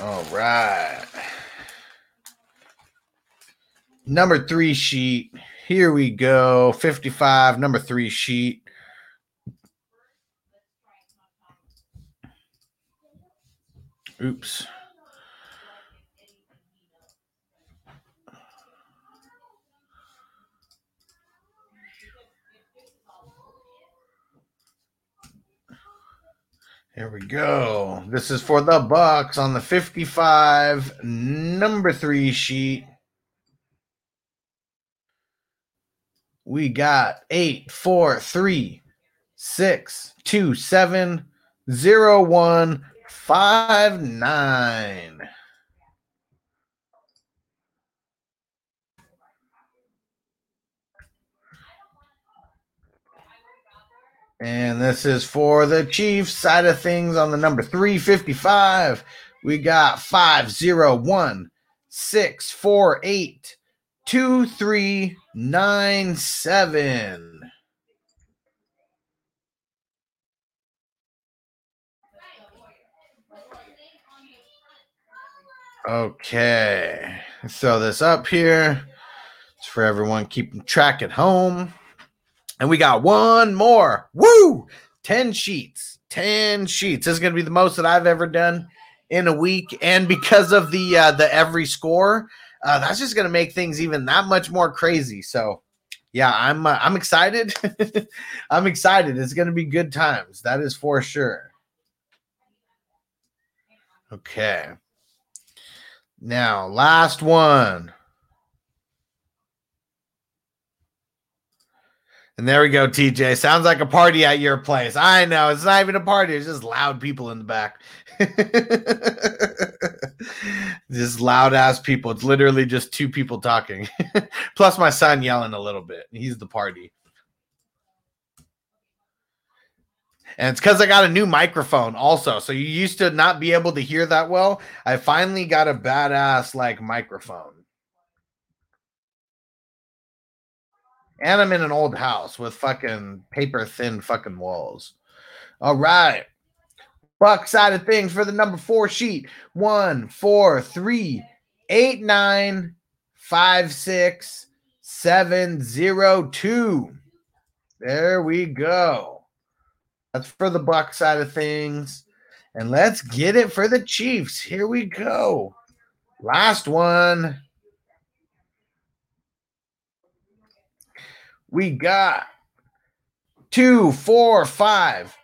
All right. Number three sheet. Here we go. 55, number three sheet. Oops. Here we go. This is for the Bucs on the 55 number 3 sheet. We got eight, four, three, six, two, seven, zero, one, five, nine. And this is for the Chiefs side of things on the number 355. We got 501 648 2397. Okay. Throw this up here. It's for everyone keeping track at home. And we got one more. Woo! 10 sheets. 10 sheets. This is going to be the most that I've ever done in a week. And because of the uh, the every score, uh, that's just going to make things even that much more crazy. So, yeah, I'm uh, I'm excited. (laughs) I'm excited. It's going to be good times. That is for sure. Okay. Now, last one. And there we go, TJ. Sounds like a party at your place. I know it's not even a party, it's just loud people in the back. (laughs) just loud ass people. It's literally just two people talking. (laughs) Plus my son yelling a little bit. He's the party. And it's because I got a new microphone also. So you used to not be able to hear that well. I finally got a badass like microphone. And I'm in an old house with fucking paper thin fucking walls. All right. Buck side of things for the number four sheet. One, four, three, eight, nine, five, six, seven, zero, two. There we go. That's for the Buck side of things. And let's get it for the Chiefs. Here we go. Last one. We got two, four, five,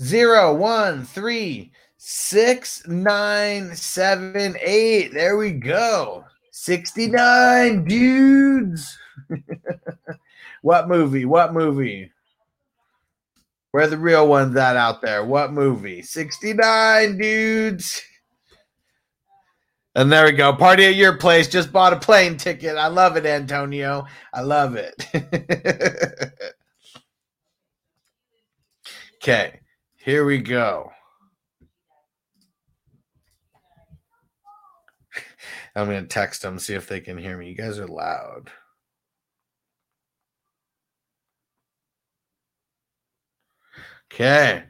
zero, one, three, six, nine, seven, eight. There we go. 69 dudes. (laughs) what movie? What movie? Where the real ones at out there? What movie? 69 dudes. (laughs) And there we go. Party at your place. Just bought a plane ticket. I love it, Antonio. I love it. (laughs) okay, here we go. I'm going to text them, see if they can hear me. You guys are loud. Okay,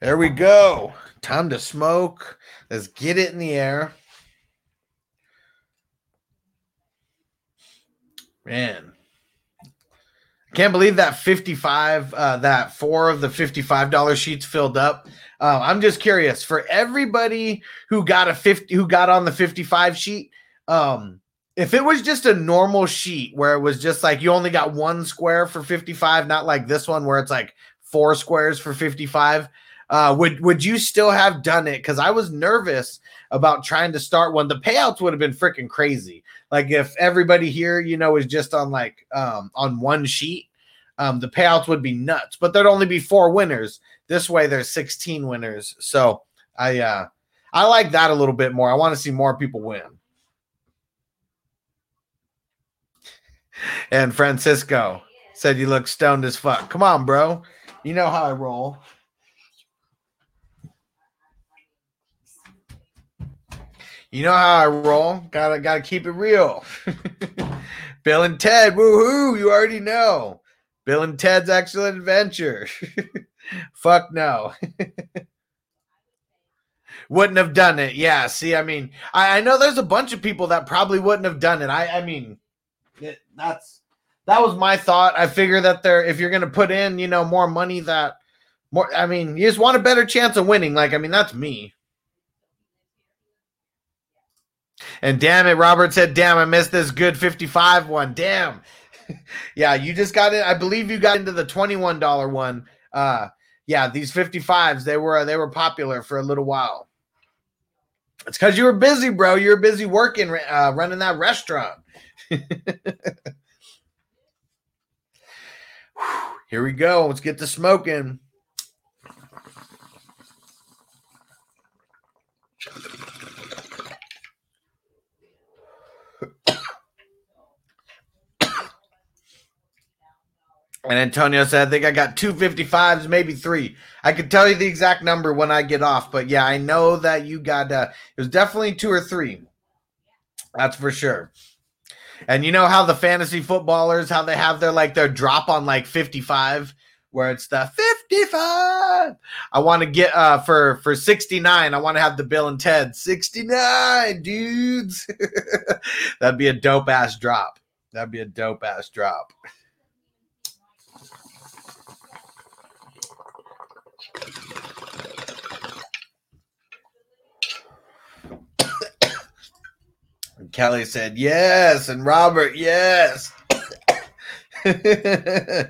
there we go. Time to smoke. Let's get it in the air. Man, I can't believe that 55, uh, that four of the $55 sheets filled up. Uh, I'm just curious for everybody who got a 50, who got on the 55 sheet. Um, if it was just a normal sheet where it was just like you only got one square for 55, not like this one where it's like four squares for 55. Uh, would would you still have done it? Because I was nervous about trying to start one. The payouts would have been freaking crazy. Like if everybody here, you know, is just on like um on one sheet, um, the payouts would be nuts. But there'd only be four winners. This way, there's 16 winners. So I uh I like that a little bit more. I want to see more people win. And Francisco said you look stoned as fuck. Come on, bro. You know how I roll. You know how I roll. Gotta gotta keep it real. (laughs) Bill and Ted, woohoo! You already know. Bill and Ted's Excellent Adventure. (laughs) Fuck no. (laughs) wouldn't have done it. Yeah. See, I mean, I, I know there's a bunch of people that probably wouldn't have done it. I, I mean, it, that's that was my thought. I figure that there, if you're gonna put in, you know, more money, that more. I mean, you just want a better chance of winning. Like, I mean, that's me. And damn it, Robert said, "Damn, I missed this good 55 one. Damn." (laughs) yeah, you just got it. I believe you got into the $21 one. Uh yeah, these 55s, they were they were popular for a little while. It's because you were busy, bro. You were busy working, uh, running that restaurant. (laughs) Here we go. Let's get to smoking. And Antonio said, I think I got two 55s, maybe three. I could tell you the exact number when I get off, but yeah, I know that you got, uh, it was definitely two or three. That's for sure. And you know how the fantasy footballers, how they have their like their drop on like 55, where it's the 55. I want to get uh for for 69. I want to have the Bill and Ted 69, dudes. (laughs) That'd be a dope ass drop. That'd be a dope ass drop. Kelly said, Yes. And Robert, yes. (coughs)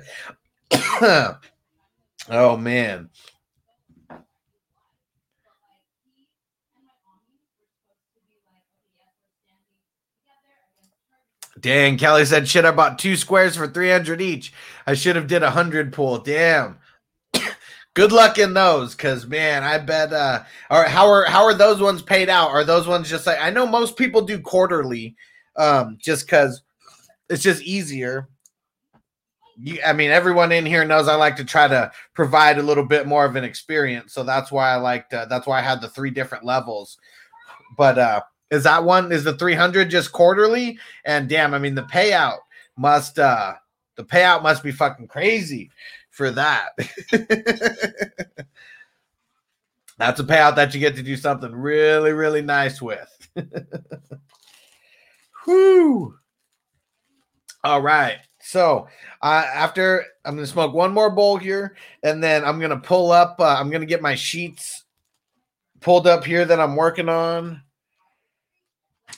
oh, man. Dang, Kelly said, shit, I bought two squares for 300 each. I should have did a 100 pool. Damn good luck in those because man i bet uh right how are how are those ones paid out? Are those ones just like i know most people do quarterly um just because it's just easier. You, i mean everyone in here knows i like to try to provide a little bit more of an experience so that's why i liked uh, that's why i had the three different levels. But uh is that one is the 300 just quarterly? And damn i mean the payout must uh the payout must be fucking crazy for that. That's a payout that you get to do something really, really nice with. (laughs) Whoo! All right. So uh, after I'm gonna smoke one more bowl here, and then I'm gonna pull up. Uh, I'm gonna get my sheets pulled up here that I'm working on,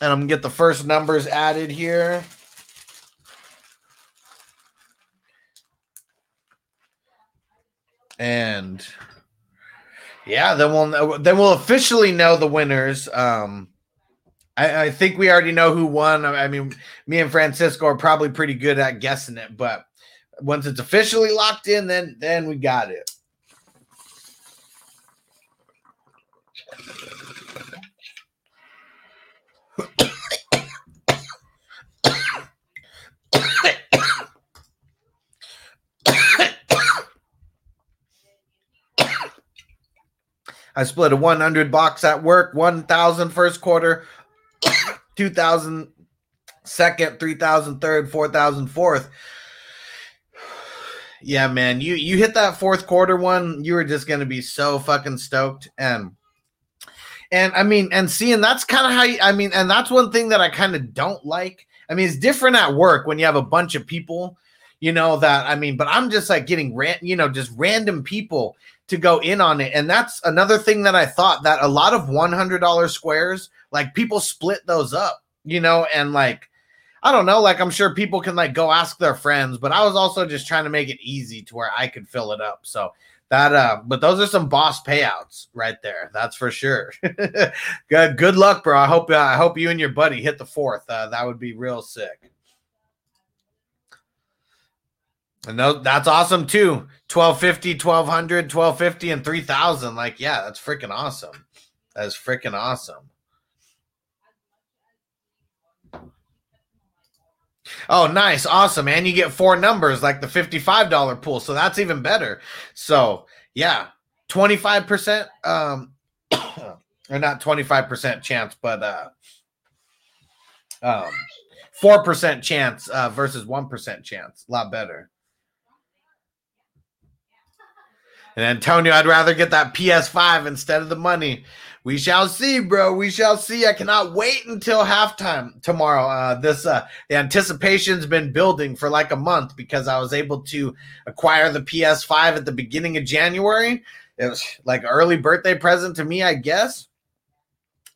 and I'm gonna get the first numbers added here. And yeah, then we'll then we'll officially know the winners. Um, I, I think we already know who won. I mean, me and Francisco are probably pretty good at guessing it, but once it's officially locked in, then then we got it. I split a 100 box at work, 1,000 first quarter, (coughs) 2,000 second, 3,000 third, 4,000 fourth. (sighs) Yeah, man, you you hit that fourth quarter one, you were just gonna be so fucking stoked, and and I mean, and seeing that's kind of how you, I mean, and that's one thing that I kind of don't like. I mean, it's different at work when you have a bunch of people, you know that I mean, but I'm just like getting ran, you know, just random people to go in on it. And that's another thing that I thought that a lot of $100 squares, like people split those up, you know, and like, I don't know, like I'm sure people can like go ask their friends, but I was also just trying to make it easy to where I could fill it up. So That uh, but those are some boss payouts right there. That's for sure. (laughs) good good luck, bro. I hope uh, I hope you and your buddy hit the fourth. Uh, that would be real sick. And that's awesome too. 1250, 1200, 1250, and 3000. Like, yeah, that's freaking awesome. That's freaking awesome. Oh, nice. Awesome. And you get four numbers like the $55 pool. So that's even better. So, yeah, 25%, um, (coughs) or not 25% chance, but, uh, um, 4% chance uh, versus 1% chance. A lot better. And Antonio, I'd rather get that PS5 instead of the money. We shall see, bro. We shall see. I cannot wait until halftime tomorrow. Uh, this uh, the anticipation's been building for like a month because I was able to acquire the PS5 at the beginning of January. It was like early birthday present to me, I guess.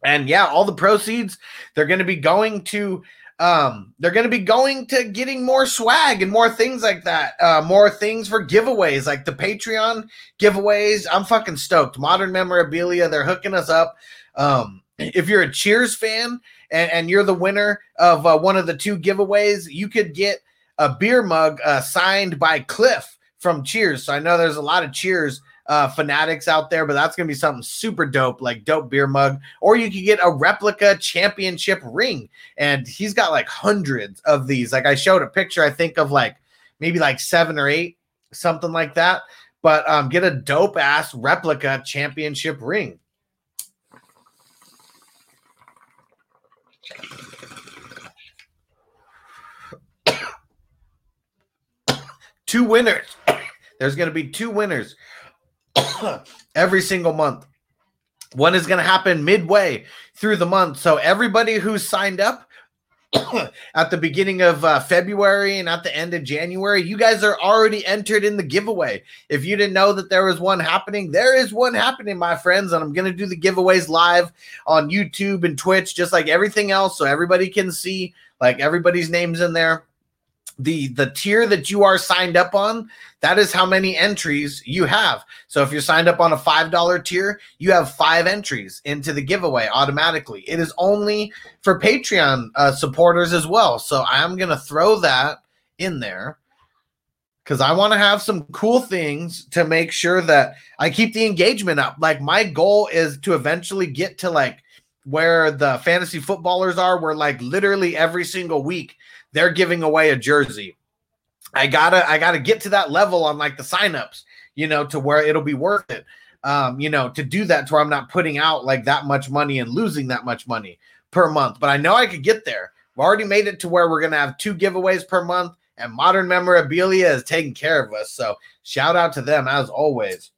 And yeah, all the proceeds they're going to be going to um they're going to be going to getting more swag and more things like that. Uh more things for giveaways like the patreon giveaways. I'm fucking stoked. Modern memorabilia they're hooking us up. Um (clears throat) if you're a cheers fan and, and you're the winner of uh, one of the two giveaways you could get a beer mug uh, signed by cliff from cheers. So i know there's a lot of cheers uh, fanatics out there, but that's going to be something super dope, like dope beer mug. Or you could get a replica championship ring. And he's got like hundreds of these. Like I showed a picture, I think, of like maybe like seven or eight, something like that. But um, get a dope ass replica championship ring. (coughs) two winners. (coughs) There's going to be two winners (coughs) every single month. One is going to happen midway through the month. So everybody who's signed up (coughs) at the beginning of uh, February and at the end of January, you guys are already entered in the giveaway. If you didn't know that there was one happening, there is one happening, my friends. And I'm going to do the giveaways live on YouTube and Twitch, just like everything else. So everybody can see, like, everybody's names in there the the tier that you are signed up on that is how many entries you have. So if you're signed up on a five dollar tier you have five entries into the giveaway automatically. It is only for patreon uh, supporters as well. So i'm gonna throw that in there because i want to have some cool things to make sure that i keep the engagement up. Like my goal is to eventually get to like where the fantasy footballers are where like literally every single week they're giving away a jersey. I gotta I gotta get to that level on like the signups, you know, to where it'll be worth it. Um, you know, to do that to where I'm not putting out like that much money and losing that much money per month. But I know I could get there. We've already made it to where we're gonna have two giveaways per month, and modern memorabilia is taking care of us. So shout out to them as always.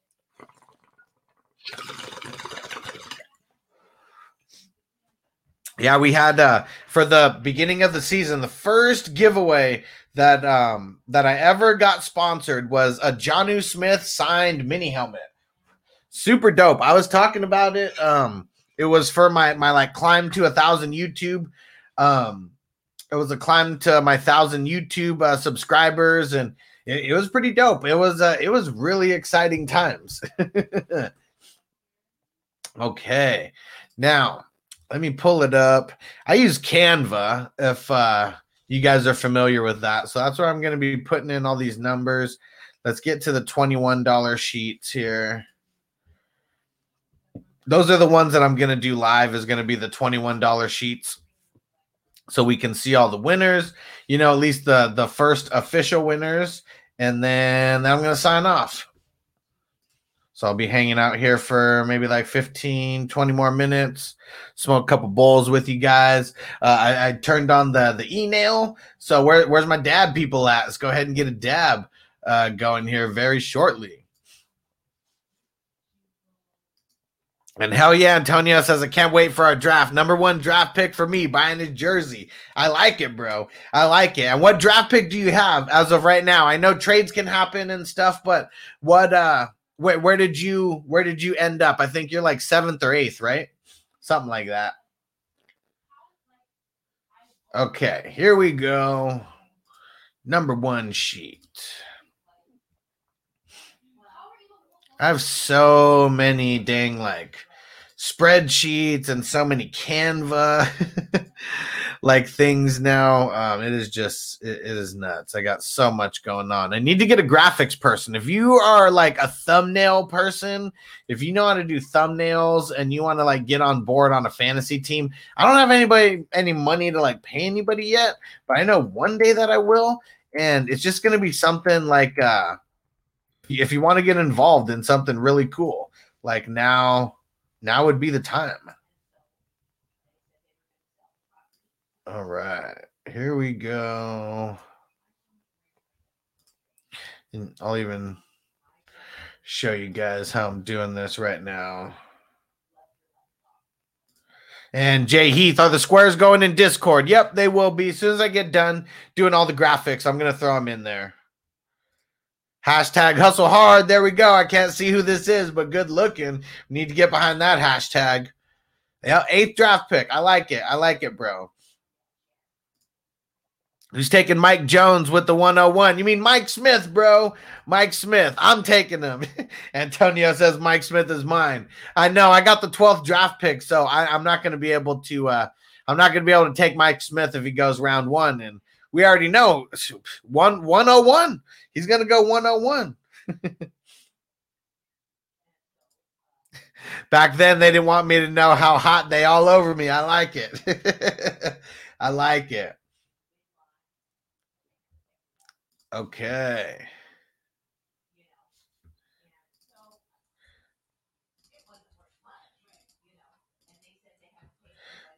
Yeah, we had uh for the beginning of the season, the first giveaway that um that I ever got sponsored was a Jonnu Smith signed mini helmet. Super dope. I was talking about it. Um it was for my my like climb to a thousand YouTube. Um it was a climb to my thousand YouTube uh, subscribers and it, it was pretty dope. It was uh, it was really exciting times. (laughs) okay. Now let me pull it up. I use Canva if uh, you guys are familiar with that. So that's where I'm going to be putting in all these numbers. Let's get to the $21 sheets here. Those are the ones that I'm going to do live is going to be the $21 sheets. So we can see all the winners, you know, at least the the first official winners and then I'm going to sign off. So I'll be hanging out here for maybe like 15, 20 more minutes, smoke a couple bowls with you guys. Uh, I, I, turned on the the e-nail. So where, where's my dab people at? Let's go ahead and get a dab uh, going here very shortly. And hell yeah, Antonio says, I can't wait for our draft. Number one draft pick for me, buying his jersey. I like it, bro. I like it. And what draft pick do you have as of right now? I know trades can happen and stuff, but what uh where where did you where did you end up? I think you're like seventh or eighth, right? Something like that. Okay, here we go. Number one sheet. I have so many dang like spreadsheets and so many Canva (laughs) like things now. Um, it is just it, it is nuts. I got so much going on. I need to get a graphics person. If you are like a thumbnail person, if you know how to do thumbnails and you want to like get on board on a fantasy team, I don't have anybody any money to like pay anybody yet, but I know one day that I will, and it's just gonna be something like uh if you want to get involved in something really cool, like now, now would be the time. All right, here we go. And I'll even show you guys how I'm doing this right now. And Jay Heath, are the squares going in Discord? Yep, they will be. As soon as I get done doing all the graphics, I'm going to throw them in there. Hashtag hustle hard. There we go. I can't see who this is, but good looking. Need to get behind that hashtag. Yeah, eighth draft pick. I like it. I like it, bro. Who's taking Mike Jones with the 101? You mean Mike Smith, bro? Mike Smith. I'm taking him. (laughs) Antonio says Mike Smith is mine. I know. I got the 12th draft pick, so I, am not going to be able to. Uh, I'm not going to be able to take Mike Smith if he goes round one, and we already know one 101. He's going to go 101. (laughs) Back then, they didn't want me to know how hot they all over me. I like it. (laughs) I like it. Okay.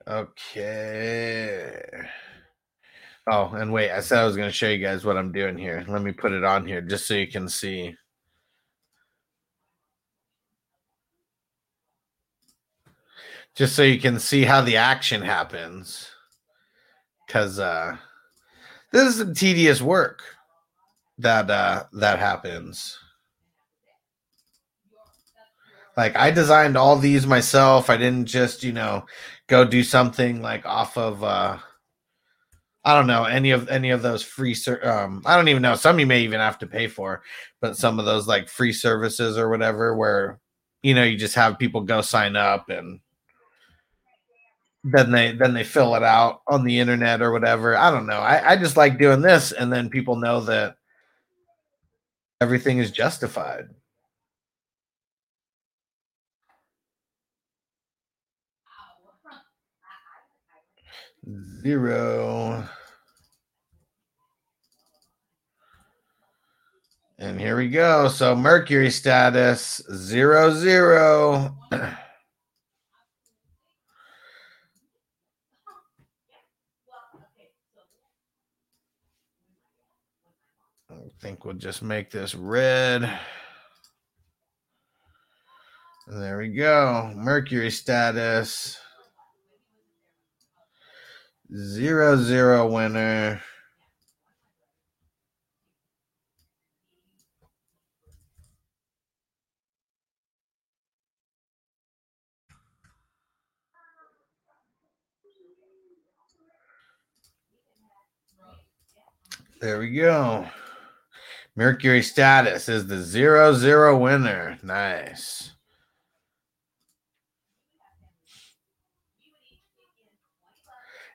Okay. Oh, and wait, I said I was going to show you guys what I'm doing here. Let me put it on here just so you can see. Just so you can see how the action happens. Cuz uh this is some tedious work that uh that happens. Like I designed all these myself. I didn't just, you know, go do something like off of uh I don't know any of any of those free ser- um I don't even know some you may even have to pay for but some of those like free services or whatever where you know you just have people go sign up and then they then they fill it out on the internet or whatever. I don't know I, I just like doing this and then people know that everything is justified zero. And here we go. So Mercury status zero zero. (clears throat) I think we'll just make this red. There we go. Mercury status. Zero zero winner. There we go. Mercury status is the zero zero winner. Nice.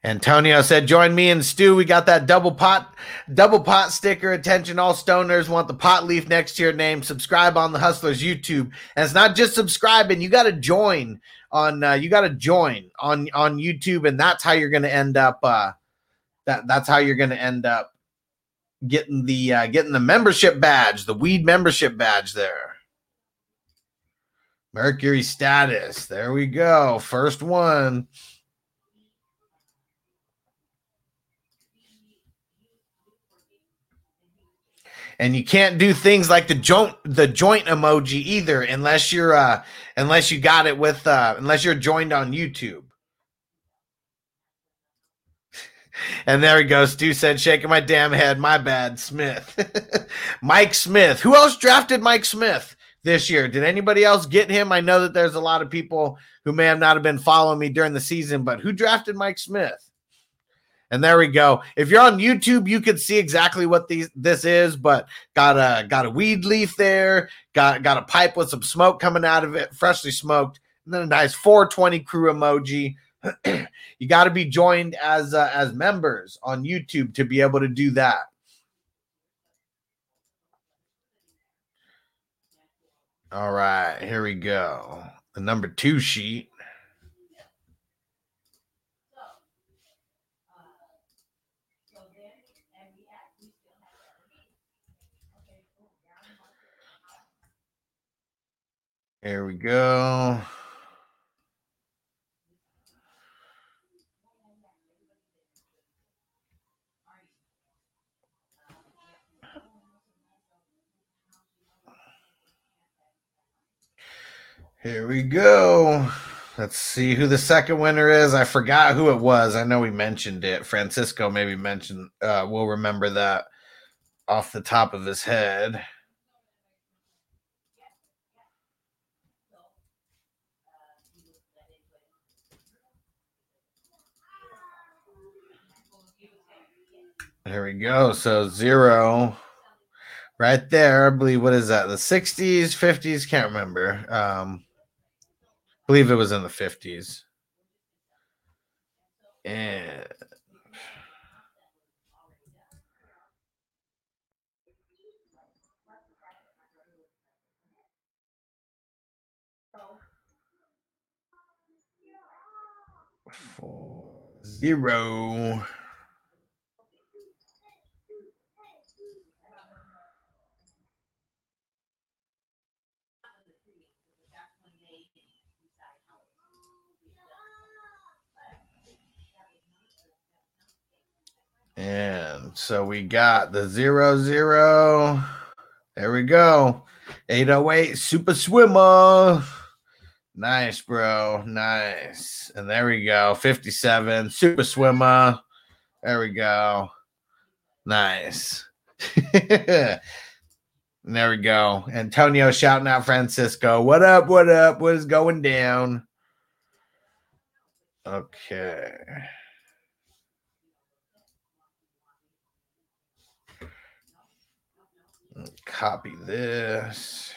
Antonio said, "Join me and Stu. We got that double pot, double pot sticker. Attention, all stoners want the pot leaf next to your name. Subscribe on the Hustlers YouTube, and it's not just subscribing. You got to join on. Uh, you got to join on on YouTube, and that's how you're going to end up. Uh, that that's how you're going to end up getting the uh, getting the membership badge, the weed membership badge there. Mercury status. There we go. First one." And you can't do things like the joint the joint emoji either unless you're uh unless you got it with uh unless you're joined on YouTube. (laughs) And there he goes. Stu said, shaking my damn head. My bad, Smith. (laughs) Mike Smith. Who else drafted Mike Smith this year? Did anybody else get him? I know that there's a lot of people who may have not have been following me during the season, but who drafted Mike Smith? And there we go. If you're on YouTube, you can see exactly what these this is, but got a got a weed leaf there, got got a pipe with some smoke coming out of it, freshly smoked, and then a nice 420 crew emoji. (clears throat) you got to be joined as uh, as members on YouTube to be able to do that. All right, here we go. The number two sheet. Here we go. Here we go. Let's see who the second winner is. I forgot who it was. I know we mentioned it. Francisco maybe mentioned uh will remember that off the top of his head. There we go. So zero right there. I believe what is that? The 60s, 50s? Can't remember. Um believe it was in the 50s. And four, zero. And so we got the zero zero. There we go. 808 Super Swimmer. Nice, bro. Nice. And there we go. 57 Super Swimmer. There we go. Nice. (laughs) there we go. Antonio shouting out Francisco. What up? What up? What is going down? Okay. Copy this.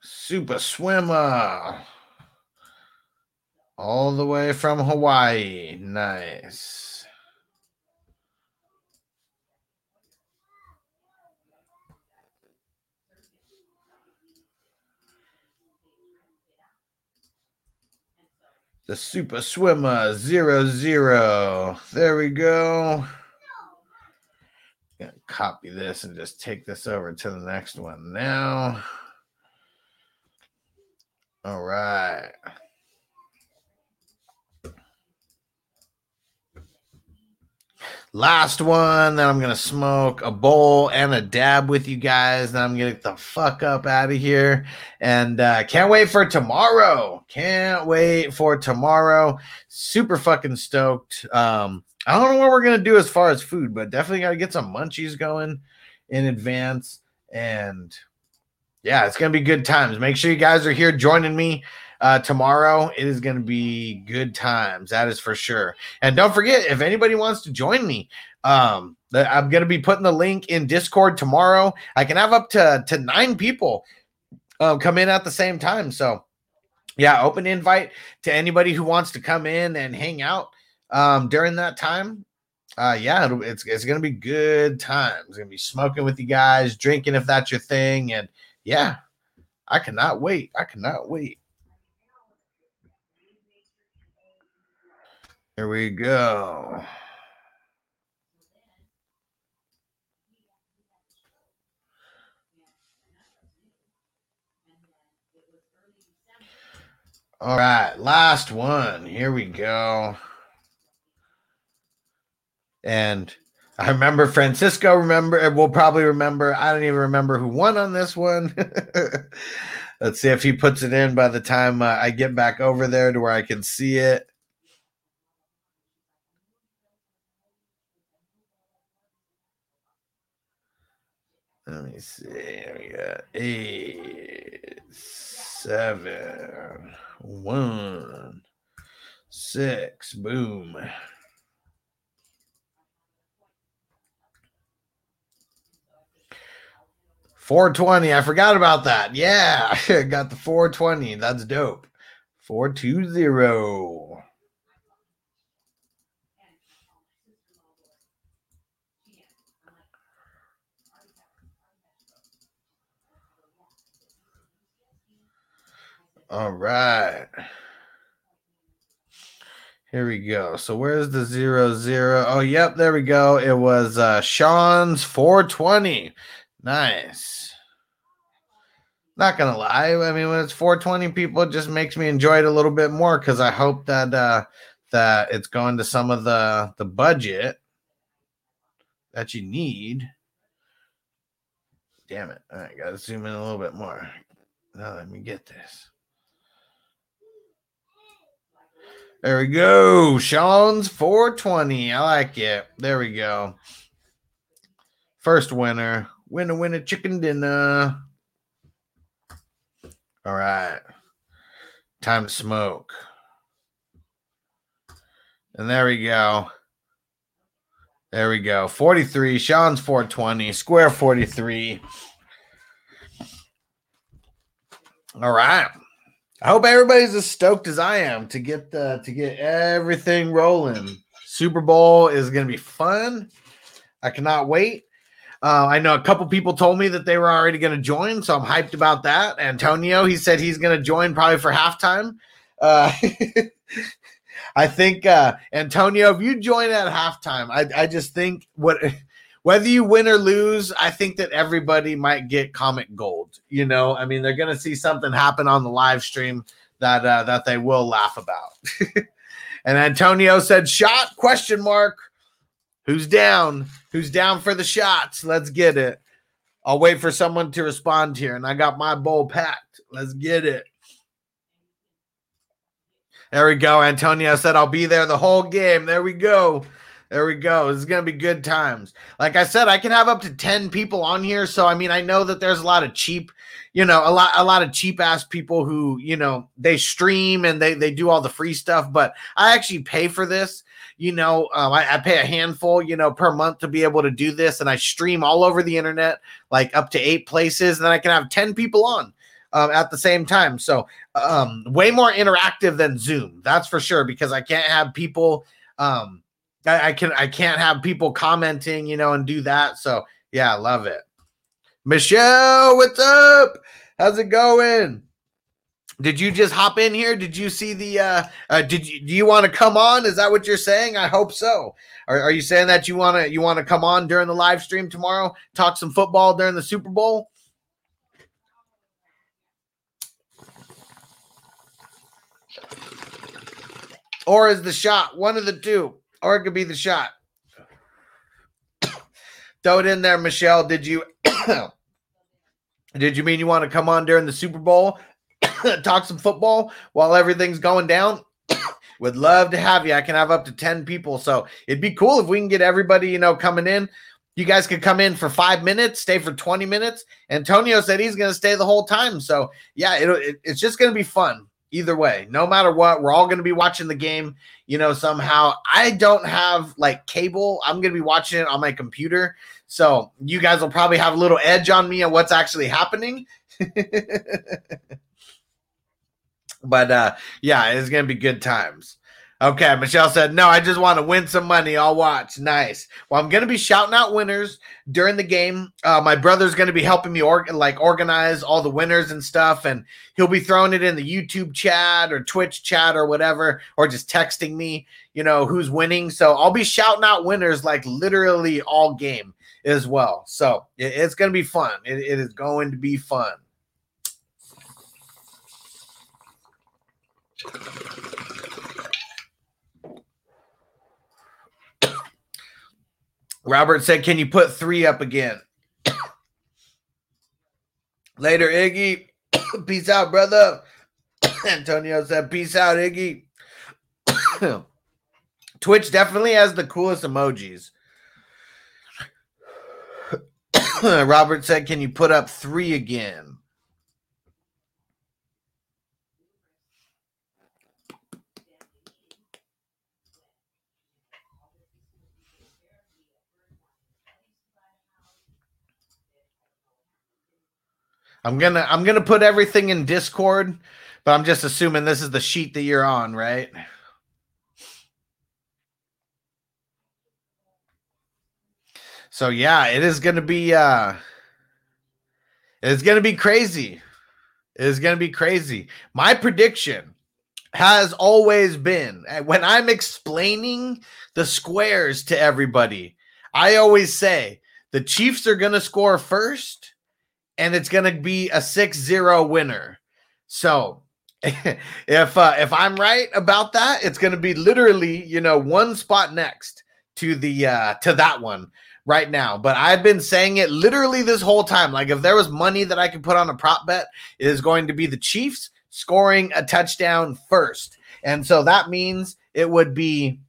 Super swimmer. All the way from Hawaii. Nice. The super swimmer zero zero. There we go. Gonna copy this and just take this over to the next one now. All right. Last one then I'm gonna smoke a bowl and a dab with you guys. Then I'm gonna get the fuck up out of here. And uh, can't wait for tomorrow. Can't wait for tomorrow. Super fucking stoked. Um, I don't know what we're gonna do as far as food, but definitely gotta get some munchies going in advance. And yeah, it's gonna be good times. Make sure you guys are here joining me uh, tomorrow. It is going to be good times. That is for sure. And don't forget, if anybody wants to join me, um, I'm going to be putting the link in Discord tomorrow. I can have up to to nine people um, come in at the same time. So yeah, open invite to anybody who wants to come in and hang out um, during that time. Uh, yeah, it's it's gonna be good times. It's gonna be smoking with you guys, drinking if that's your thing, and yeah, I cannot wait. I cannot wait. Here we go. All right, last one. Here we go. And I remember Francisco. Remember, we'll probably remember. I don't even remember who won on this one. (laughs) Let's see if he puts it in by the time uh, I get back over there to where I can see it. Let me see. We got eight, seven, one, six. Boom. Four twenty. I forgot about that. Yeah, (laughs) got the four twenty. That's dope. Four two zero. All right. Here we go. So where's the zero zero? Oh, yep, there we go. It was uh Sean's 420. Nice. Not gonna lie. I mean, when it's 420 people, it just makes me enjoy it a little bit more because I hope that uh that it's going to some of the the budget that you need. Damn it. All right, gotta zoom in a little bit more. Now let me get this. There we go. Sean's 420. I like it. There we go. First winner. Winner, winner, chicken dinner. All right. Time to smoke. And there we go. There we go. 43. Sean's 420. Square 43. All right. I hope everybody's as stoked as I am to get the to get everything rolling. Super Bowl is going to be fun. I cannot wait. Uh, I know a couple people told me that they were already going to join, so I'm hyped about that. Antonio, he said he's going to join probably for halftime. Uh, (laughs) I think uh, Antonio, if you join at halftime, I, I just think what whether you win or lose, I think that everybody might get comic gold. You know, I mean, they're going to see something happen on the live stream that uh, that they will laugh about. (laughs) and Antonio said, "Shot? Question mark? Who's down? Who's down for the shots? Let's get it." I'll wait for someone to respond here, and I got my bowl packed. Let's get it. There we go. Antonio said, I'll be there the whole game. There we go. There we go. This is going to be good times. Like I said, I can have up to 10 people on here. So, I mean, I know that there's a lot of cheap, you know, a lot, a lot of cheap ass people who, you know, they stream and they, they do all the free stuff, but I actually pay for this. You know, um, I, I pay a handful, you know, per month to be able to do this. And I stream all over the internet, like up to eight places. And then I can have 10 people on um, at the same time. So um, way more interactive than Zoom. That's for sure because I can't have people. Um, I, I can I can't have people commenting, you know, and do that. So yeah, I love it. Michelle, what's up? How's it going? Did you just hop in here? Did you see the uh, uh did you do you want to come on? Is that what you're saying? I hope so. Are, are you saying that you want to you want to come on during the live stream tomorrow, talk some football during the Super Bowl? or is the shot one of the two, or it could be the shot. Throw it in there, Michelle. Did you (coughs) did you mean you want to come on during the Super Bowl, (coughs) talk some football while everything's going down? (coughs) Would love to have you. I can have up to 10 people. So it'd be cool if we can get everybody, you know, coming in. You guys could come in for five minutes, stay for 20 minutes. Antonio said he's going to stay the whole time. So yeah, it, it, it's just going to be fun either way no matter what we're all going to be watching the game you know somehow. I don't have like cable. I'm going to be watching it on my computer. So you guys will probably have a little edge on me on what's actually happening. (laughs) But uh yeah it's going to be good times Okay, Michelle said, No, I just want to win some money. I'll watch. Nice. Well, I'm going to be shouting out winners during the game. Uh, my brother's going to be helping me like organize all the winners and stuff, and he'll be throwing it in the YouTube chat or Twitch chat or whatever, or just texting me, you know, who's winning. So I'll be shouting out winners like literally all game as well. So it- it's going to be fun. It- it is going to be fun. Robert said, Can you put three up again? (coughs) Later, Iggy. (coughs) Peace out, brother. (coughs) Antonio said, Peace out, Iggy. Twitch definitely has the coolest emojis. Robert said, "Can you put up three again?" I'm gonna I'm gonna put everything in Discord, but I'm just assuming this is the sheet that you're on, right? So yeah, it is gonna be uh it's gonna be crazy. It is gonna be crazy. My prediction has always been uh, when I'm explaining the squares to everybody, I always say the Chiefs are gonna score first and it's going to be a 6-0 winner. So, (laughs) if uh, if I'm right about that, it's going to be literally, you know, one spot next to the uh to that one right now. But I've been saying it literally this whole time. Like if there was money that I could put on a prop bet, it is going to be the Chiefs scoring a touchdown first. And so that means it would be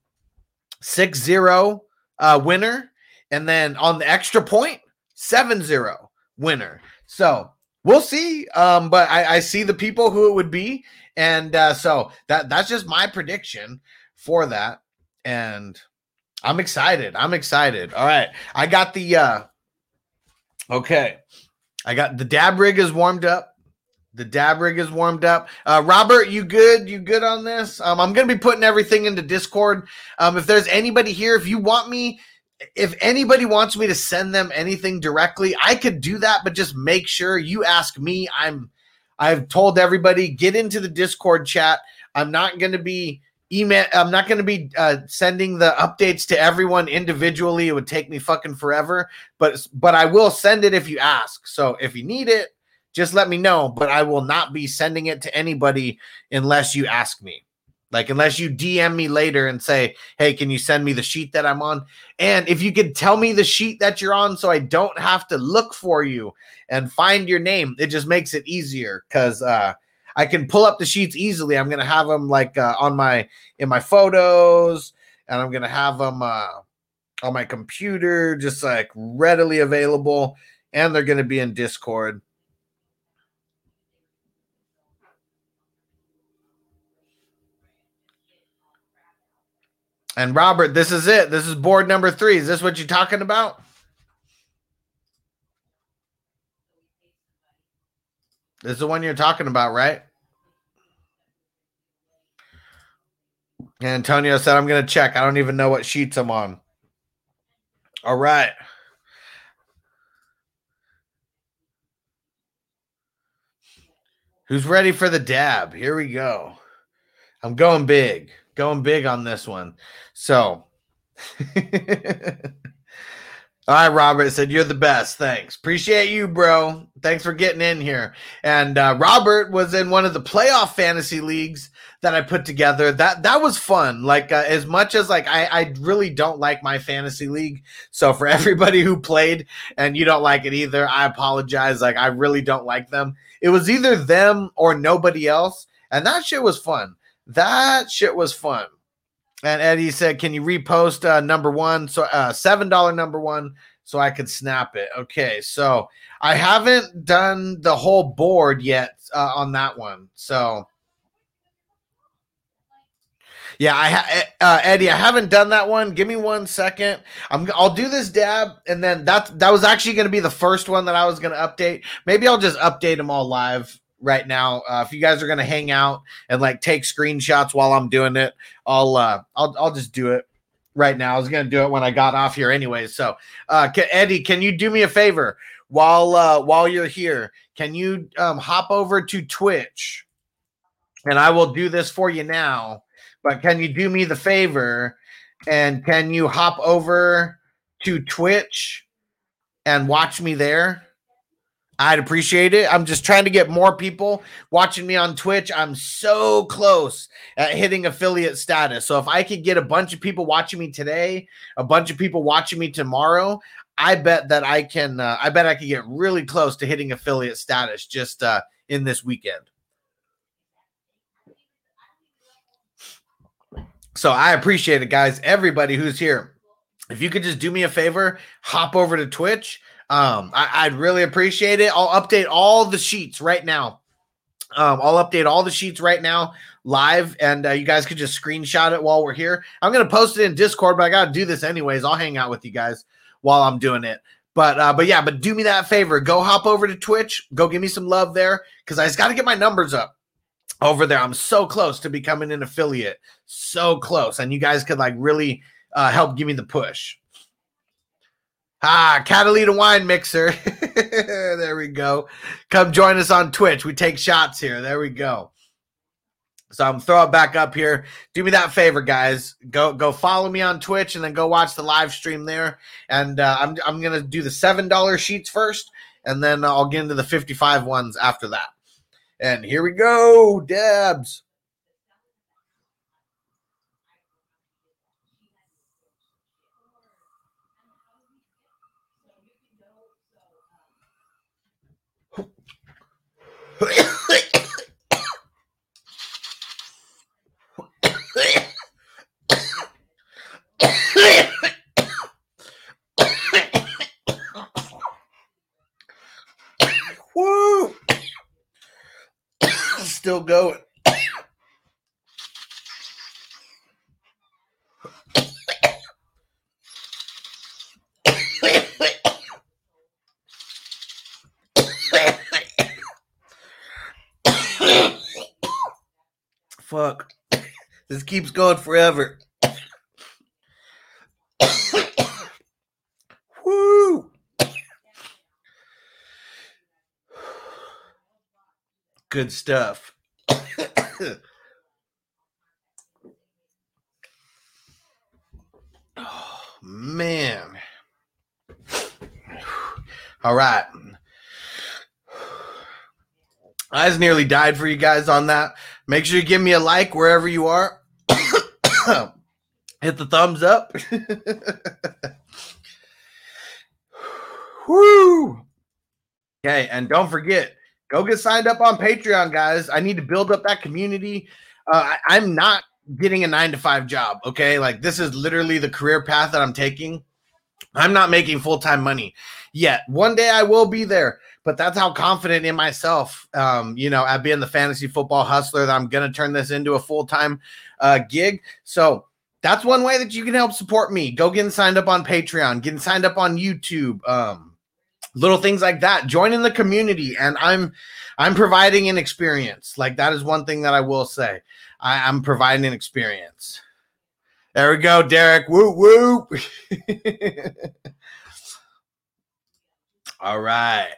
6-0 uh winner and then on the extra point 7-0 winner. So we'll see. Um, but I, I see the people who it would be, and uh, so that that's just my prediction for that. And I'm excited. I'm excited. All right, I got the. uh Okay, I got the dab rig is warmed up. The dab rig is warmed up. Uh, Robert, you good? You good on this? Um, I'm gonna be putting everything into Discord. Um, if there's anybody here, if you want me if anybody wants me to send them anything directly, I could do that, but just make sure you ask me. I'm I've told everybody get into the Discord chat. I'm not going to be email I'm not going to be uh, sending the updates to everyone individually. It would take me fucking forever, but but I will send it if you ask. So if you need it, just let me know, but I will not be sending it to anybody unless you ask me. Like, unless you DM me later and say, hey, can you send me the sheet that I'm on? And if you could tell me the sheet that you're on so I don't have to look for you and find your name, it just makes it easier because uh, I can pull up the sheets easily. I'm going to have them like uh, on my, in my photos, and I'm going to have them uh, on my computer, just like readily available. And they're going to be in Discord. And Robert, this is it. This is board number three. Is this what you're talking about? This is the one you're talking about, right? Antonio said, I'm going to check. I don't even know what sheets I'm on. All right. Who's ready for the dab? Here we go. I'm going big going big on this one. So, (laughs) all right, Robert said, You're the best. Thanks. Appreciate you, bro. Thanks for getting in here. And uh, Robert was in one of the playoff fantasy leagues that I put together. That that was fun. Like uh, as much as like I, I really don't like my fantasy league. So for (laughs) everybody who played and you don't like it either, I apologize. Like I really don't like them. It was either them or nobody else. And that shit was fun. That shit was fun. And Eddie said, "Can you repost uh, number one? So uh, seven dollar number one, so I could snap it." Okay, so I haven't done the whole board yet uh, on that one. So yeah, I ha- uh, Eddie, I haven't done that one. Give me one second. I'm I'll do this dab, and then that that was actually going to be the first one that I was going to update. Maybe I'll just update them all live right now. Uh, if you guys are gonna hang out and like take screenshots while I'm doing it, I'll uh, I'll I'll just do it right now. I was gonna do it when I got off here anyway. So, uh, can, Eddie, can you do me a favor while uh, while you're here? Can you um, hop over to Twitch, and I will do this for you now. But can you do me the favor and can you hop over to Twitch and watch me there? I'd appreciate it. I'm just trying to get more people watching me on Twitch. I'm so close at hitting affiliate status. So if I could get a bunch of people watching me today, a bunch of people watching me tomorrow, I bet that I can. Uh, I bet I could get really close to hitting affiliate status just uh, in this weekend. So I appreciate it, guys. Everybody who's here, if you could just do me a favor, hop over to Twitch Um, I, I'd really appreciate it. I'll update all the sheets right now. Um, I'll update all the sheets right now live, and uh, you guys could just screenshot it while we're here. I'm gonna post it in Discord, but I gotta do this anyways. I'll hang out with you guys while I'm doing it. But uh, but yeah, but do me that favor. Go hop over to Twitch. Go give me some love there because I just got to get my numbers up over there. I'm so close to becoming an affiliate. So close, and you guys could like really uh, help give me the push. Ah, Catalina wine mixer. (laughs) there we go. Come join us on Twitch. We take shots here. There we go. So I'm throw it back up here. Do me that favor, guys. Go go follow me on Twitch and then go watch the live stream there. And uh, I'm I'm gonna do the seven dollar sheets first, and then I'll get into the 55 ones after that. And here we go, Debs. Woo! Still going. Fuck. This keeps going forever. Woo! Good stuff. oh, man. All right. I just nearly died for you guys on that. Make sure you give me a like wherever you are. (coughs) Hit the thumbs up. (laughs) Woo! Okay, and don't forget, go get signed up on Patreon, guys. I need to build up that community. Uh, I, I'm not getting a nine to five job. Okay, like this is literally the career path that I'm taking. I'm not making full time money yet. One day I will be there, but that's how confident in myself, um, you know, at being the fantasy football hustler that I'm going to turn this into a full time uh, gig. So that's one way that you can help support me. Go getting signed up on Patreon, getting signed up on YouTube, um, little things like that. Join in the community, and I'm I'm providing an experience. Like that is one thing that I will say. I, I'm providing an experience. There we go, Derek. Woo woo. (laughs) All right.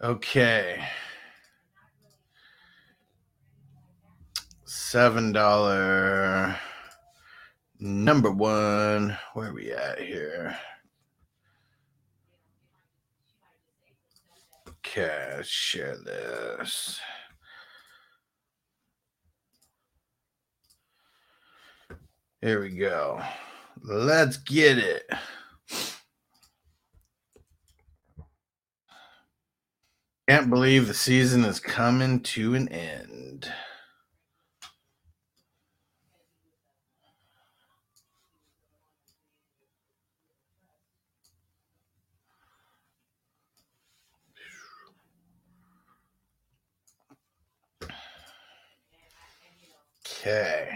Okay. Seven dollar number one. Where are we at here? Okay, let's share this. Here we go. Let's get it. Can't believe the season is coming to an end. Okay.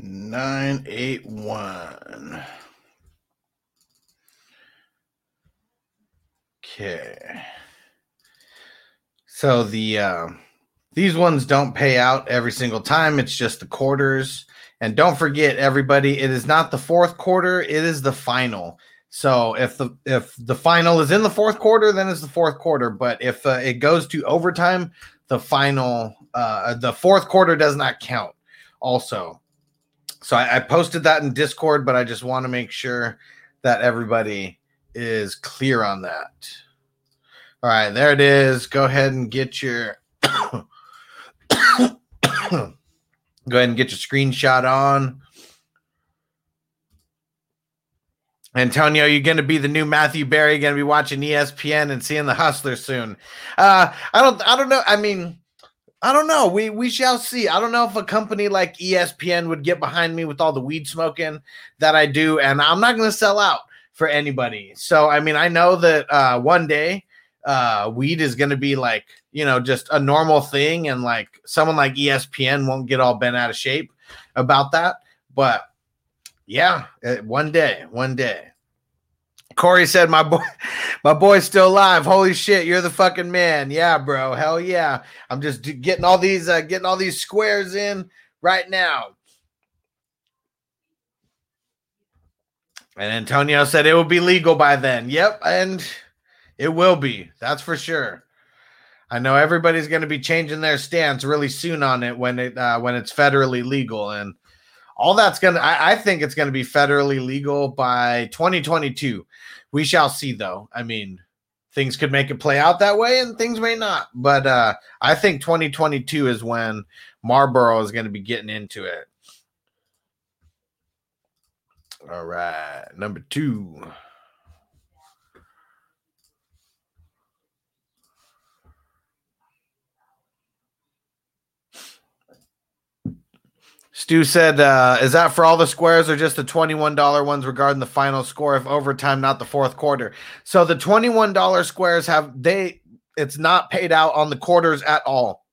Nine eight one. Okay. So the uh, these ones don't pay out every single time. It's just the quarters. And don't forget, everybody, it is not the fourth quarter; it is the final. So if the if the final is in the fourth quarter, then it's the fourth quarter. But if uh, it goes to overtime, the final uh, the fourth quarter does not count. Also, so I, I posted that in Discord, but I just want to make sure that everybody is clear on that. All right, there it is. Go ahead and get your (coughs) go ahead and get your screenshot on. Antonio, you're going to be the new Matthew Berry. Going to be watching ESPN and seeing the Hustler soon. Uh, I don't. I don't know. I mean, I don't know. We we shall see. I don't know if a company like ESPN would get behind me with all the weed smoking that I do, and I'm not going to sell out for anybody. So I mean, I know that uh, one day uh, weed is going to be like you know just a normal thing, and like someone like ESPN won't get all bent out of shape about that. But yeah, one day, one day. Corey said, "My boy, (laughs) my boy's still alive. Holy shit, you're the fucking man. Yeah, bro. Hell yeah. I'm just getting all these, uh, getting all these squares in right now." And Antonio said it will be legal by then. Yep, and it will be. That's for sure. I know everybody's going to be changing their stance really soon on it when it uh, when it's federally legal, and all that's gonna. I, I think it's to be federally legal by 2022. We shall see, though. I mean, things could make it play out that way, and things may not. But uh, I think 2022 is when Marlboro is to be getting into it. All right, number two. Stu said, uh, "Is that for all the squares or just the twenty-one dollar ones regarding the final score if overtime, not the fourth quarter?" So the twenty-one dollar squares have they? It's not paid out on the quarters at all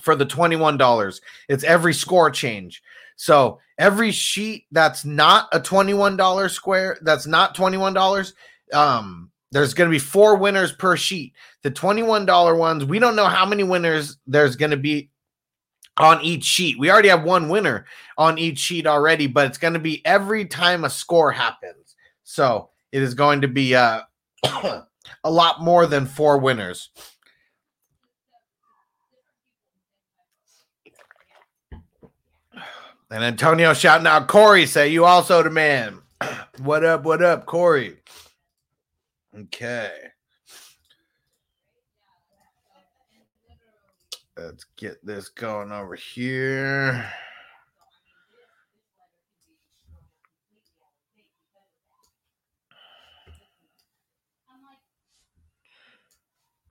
for the twenty-one dollars. It's every score change. So every sheet that's not a twenty-one dollar square, that's not twenty-one dollars. Um, there's going to be four winners per sheet. The twenty-one dollar ones, we don't know how many winners there's going to be on each sheet. We already have one winner on each sheet already, but it's going to be every time a score happens. So it is going to be uh, (coughs) a lot more than four winners. And Antonio shouting out Corey, say you also the man. (coughs) what up? What up, Corey? Okay. Let's get this going over here.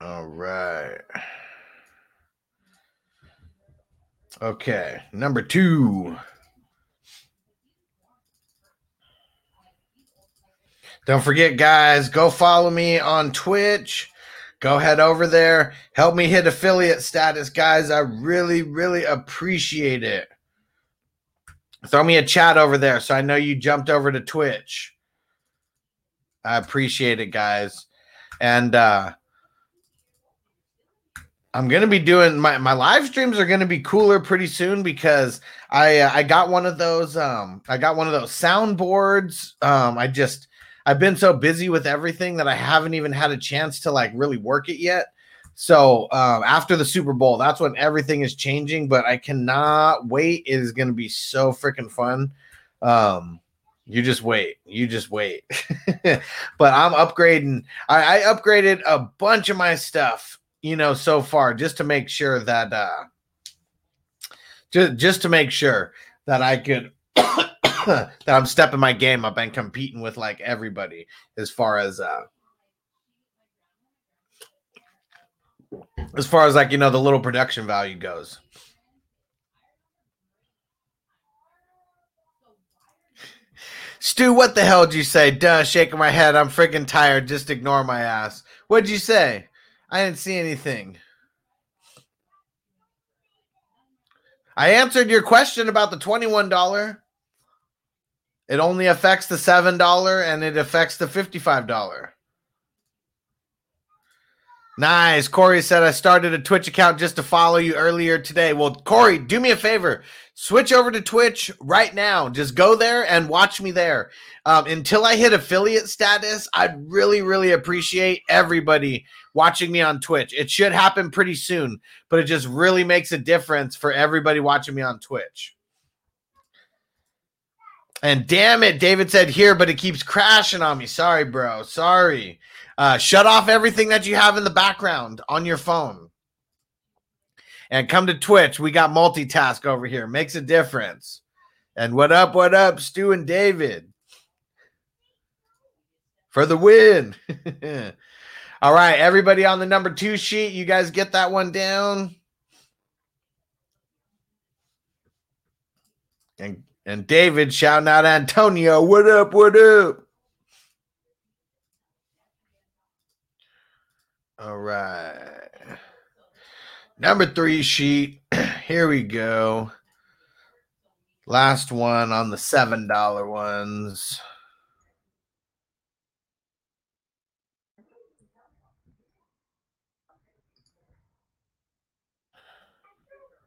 All right. Okay, number two. Don't forget, guys, go follow me on Twitch go head over there. Help me hit affiliate status guys. I really really appreciate it. Throw me a chat over there so i know you jumped over to twitch. I appreciate it guys. And uh i'm gonna be doing my my live streams are gonna be cooler pretty soon because i uh, i got one of those um i got one of those soundboards. Um i just I've been so busy with everything that I haven't even had a chance to like really work it yet. So um, after the Super Bowl, that's when everything is changing. But I cannot wait. It is going to be so freaking fun. Um, you just wait. You just wait. (laughs) but I'm upgrading. I, I upgraded a bunch of my stuff, you know, so far just to make sure that uh, just just to make sure that I could (laughs) that I'm stepping my game up and competing with like everybody as far as uh as far as like you know the little production value goes. Stu, what the hell did you say? Duh, shaking my head. I'm freaking tired. Just ignore my ass. What'd you say? I didn't see anything. I answered your question about the $21. It only affects the $7 and it affects the $55. Nice. Corey said, I started a Twitch account just to follow you earlier today. Well, Corey, do me a favor. Switch over to Twitch right now. Just go there and watch me there. Um, until I hit affiliate status, I'd really, really appreciate everybody watching me on Twitch. It should happen pretty soon, but it just really makes a difference for everybody watching me on Twitch. And damn it, David said here, but it keeps crashing on me. Sorry, bro. Sorry. Uh, shut off everything that you have in the background on your phone. And come to Twitch. We got multitask over here. Makes a difference. And what up, what up, Stu and David? For the win. (laughs) All right, everybody on the number two sheet, you guys get that one down. And and David shouting out Antonio, what up, what up? All right. Number three sheet. (clears throat) Here we go. Last one on the seven dollar ones.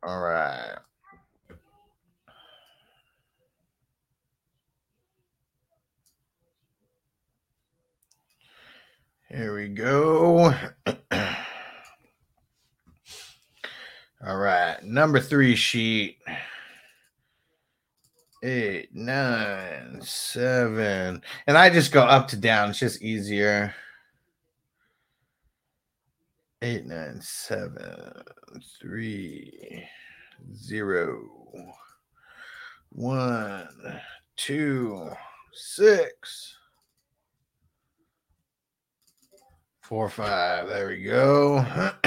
All right. Here we go. (clears throat) All right. Number three sheet. Eight, nine, seven. And I just go up to down. It's just easier. Eight, nine, seven, three, zero, one, two, six. Four, five. There we go. (clears throat)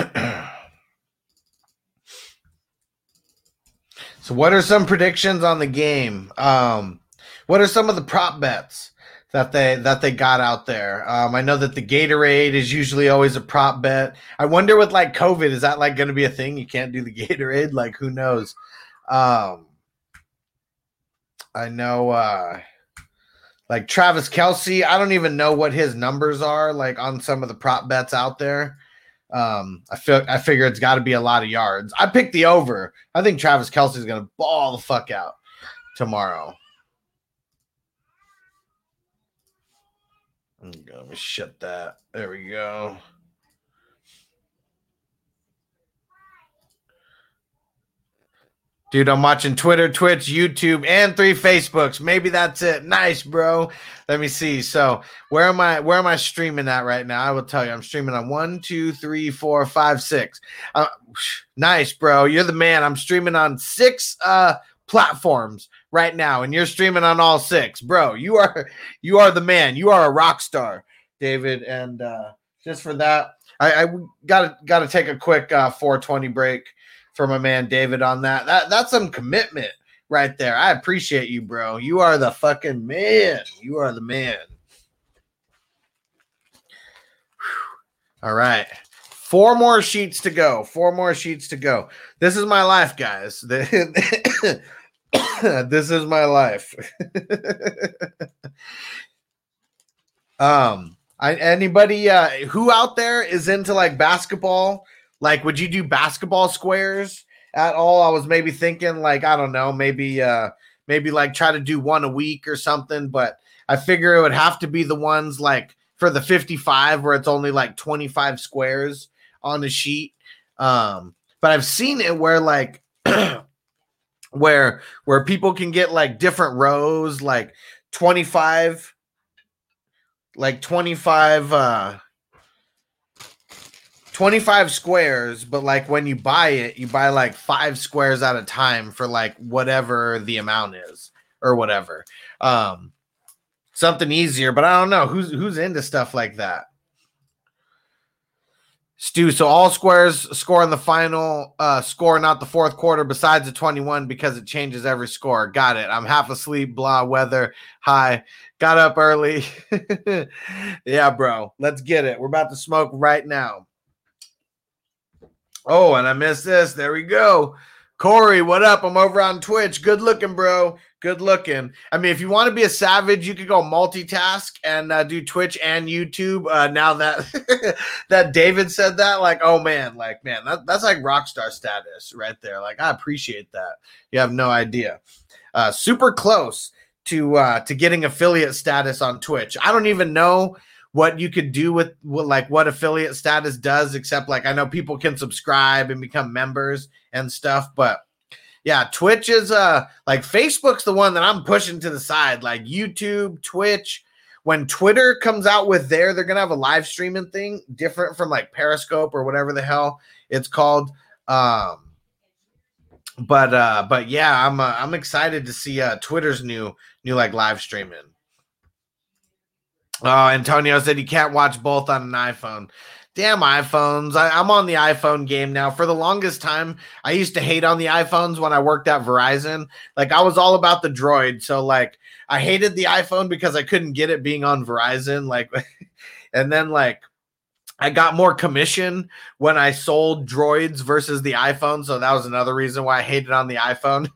so, what are some predictions on the game? Um, what are some of the prop bets that they that they got out there? Um, I know that the Gatorade is usually always a prop bet. I wonder with like COVID, is that like going to be a thing? You can't do the (laughs) Gatorade. Like, who knows? Um, I know. Uh, like Travis Kelce, I don't even know what his numbers are like on some of the prop bets out there. Um, I feel I figure it's got to be a lot of yards. I picked the over. I think Travis Kelce is gonna ball the fuck out tomorrow. Let me shut that. There we go. Dude, I'm watching Twitter, Twitch, YouTube, and three Facebooks. Maybe that's it. Nice, bro. Let me see. So where am I? Where am I streaming at right now? I will tell you. I'm streaming on one, two, three, four, five, six. Uh, nice, bro. You're the man. I'm streaming on six uh platforms right now, and you're streaming on all six, bro. You are (laughs) you are the man. You are a rock star, David. And uh just for that, I, I gotta gotta take a quick uh 420 break for my man David on that. That that's some commitment right there. I appreciate you, bro. You are the fucking man. You are the man. Whew. All right. Four more sheets to go. Four more sheets to go. This is my life, guys. (laughs) this is my life. (laughs) um, I anybody uh who out there is into like basketball like, would you do basketball squares at all? I was maybe thinking, like, I don't know, maybe, uh, maybe like try to do one a week or something. But I figure it would have to be the ones like for the 55 where it's only like 25 squares on the sheet. Um, but I've seen it where like (clears throat) where where people can get like different rows, like 25, like 25 uh 25 squares, but like when you buy it, you buy like five squares at a time for like whatever the amount is or whatever. Um something easier, but I don't know who's who's into stuff like that. Stu, so all squares score in the final uh score, not the fourth quarter, besides the 21, because it changes every score. Got it. I'm half asleep, blah weather. Hi. Got up early. (laughs) yeah, bro. Let's get it. We're about to smoke right now. Oh, and I missed this. There we go. Corey, what up? I'm over on Twitch. Good looking, bro. Good looking. I mean, if you want to be a savage, you could go multitask and uh, do Twitch and YouTube. Uh, now that (laughs) that David said that, like, oh man, like man, that, that's like rock star status right there. Like, I appreciate that. You have no idea. Uh, super close to uh, to getting affiliate status on Twitch. I don't even know what you could do with, with like what affiliate status does except like i know people can subscribe and become members and stuff but yeah, Twitch is uh like Facebook's the one that I'm pushing to the side, like YouTube, Twitch. When Twitter comes out with their, they're gonna have a live streaming thing different from like Periscope or whatever the hell it's called. Um, but uh, but yeah, I'm uh, I'm excited to see uh Twitter's new new like live streaming. Oh, Antonio said you can't watch both on an iPhone. Damn iPhones. I, I'm on the iPhone game now. For the longest time, I used to hate on the iPhones when I worked at Verizon. Like I was all about the droid. So like I hated the iPhone because I couldn't get it being on Verizon. Like (laughs) and then like I got more commission when I sold droids versus the iPhone. So that was another reason why I hated on the iPhone.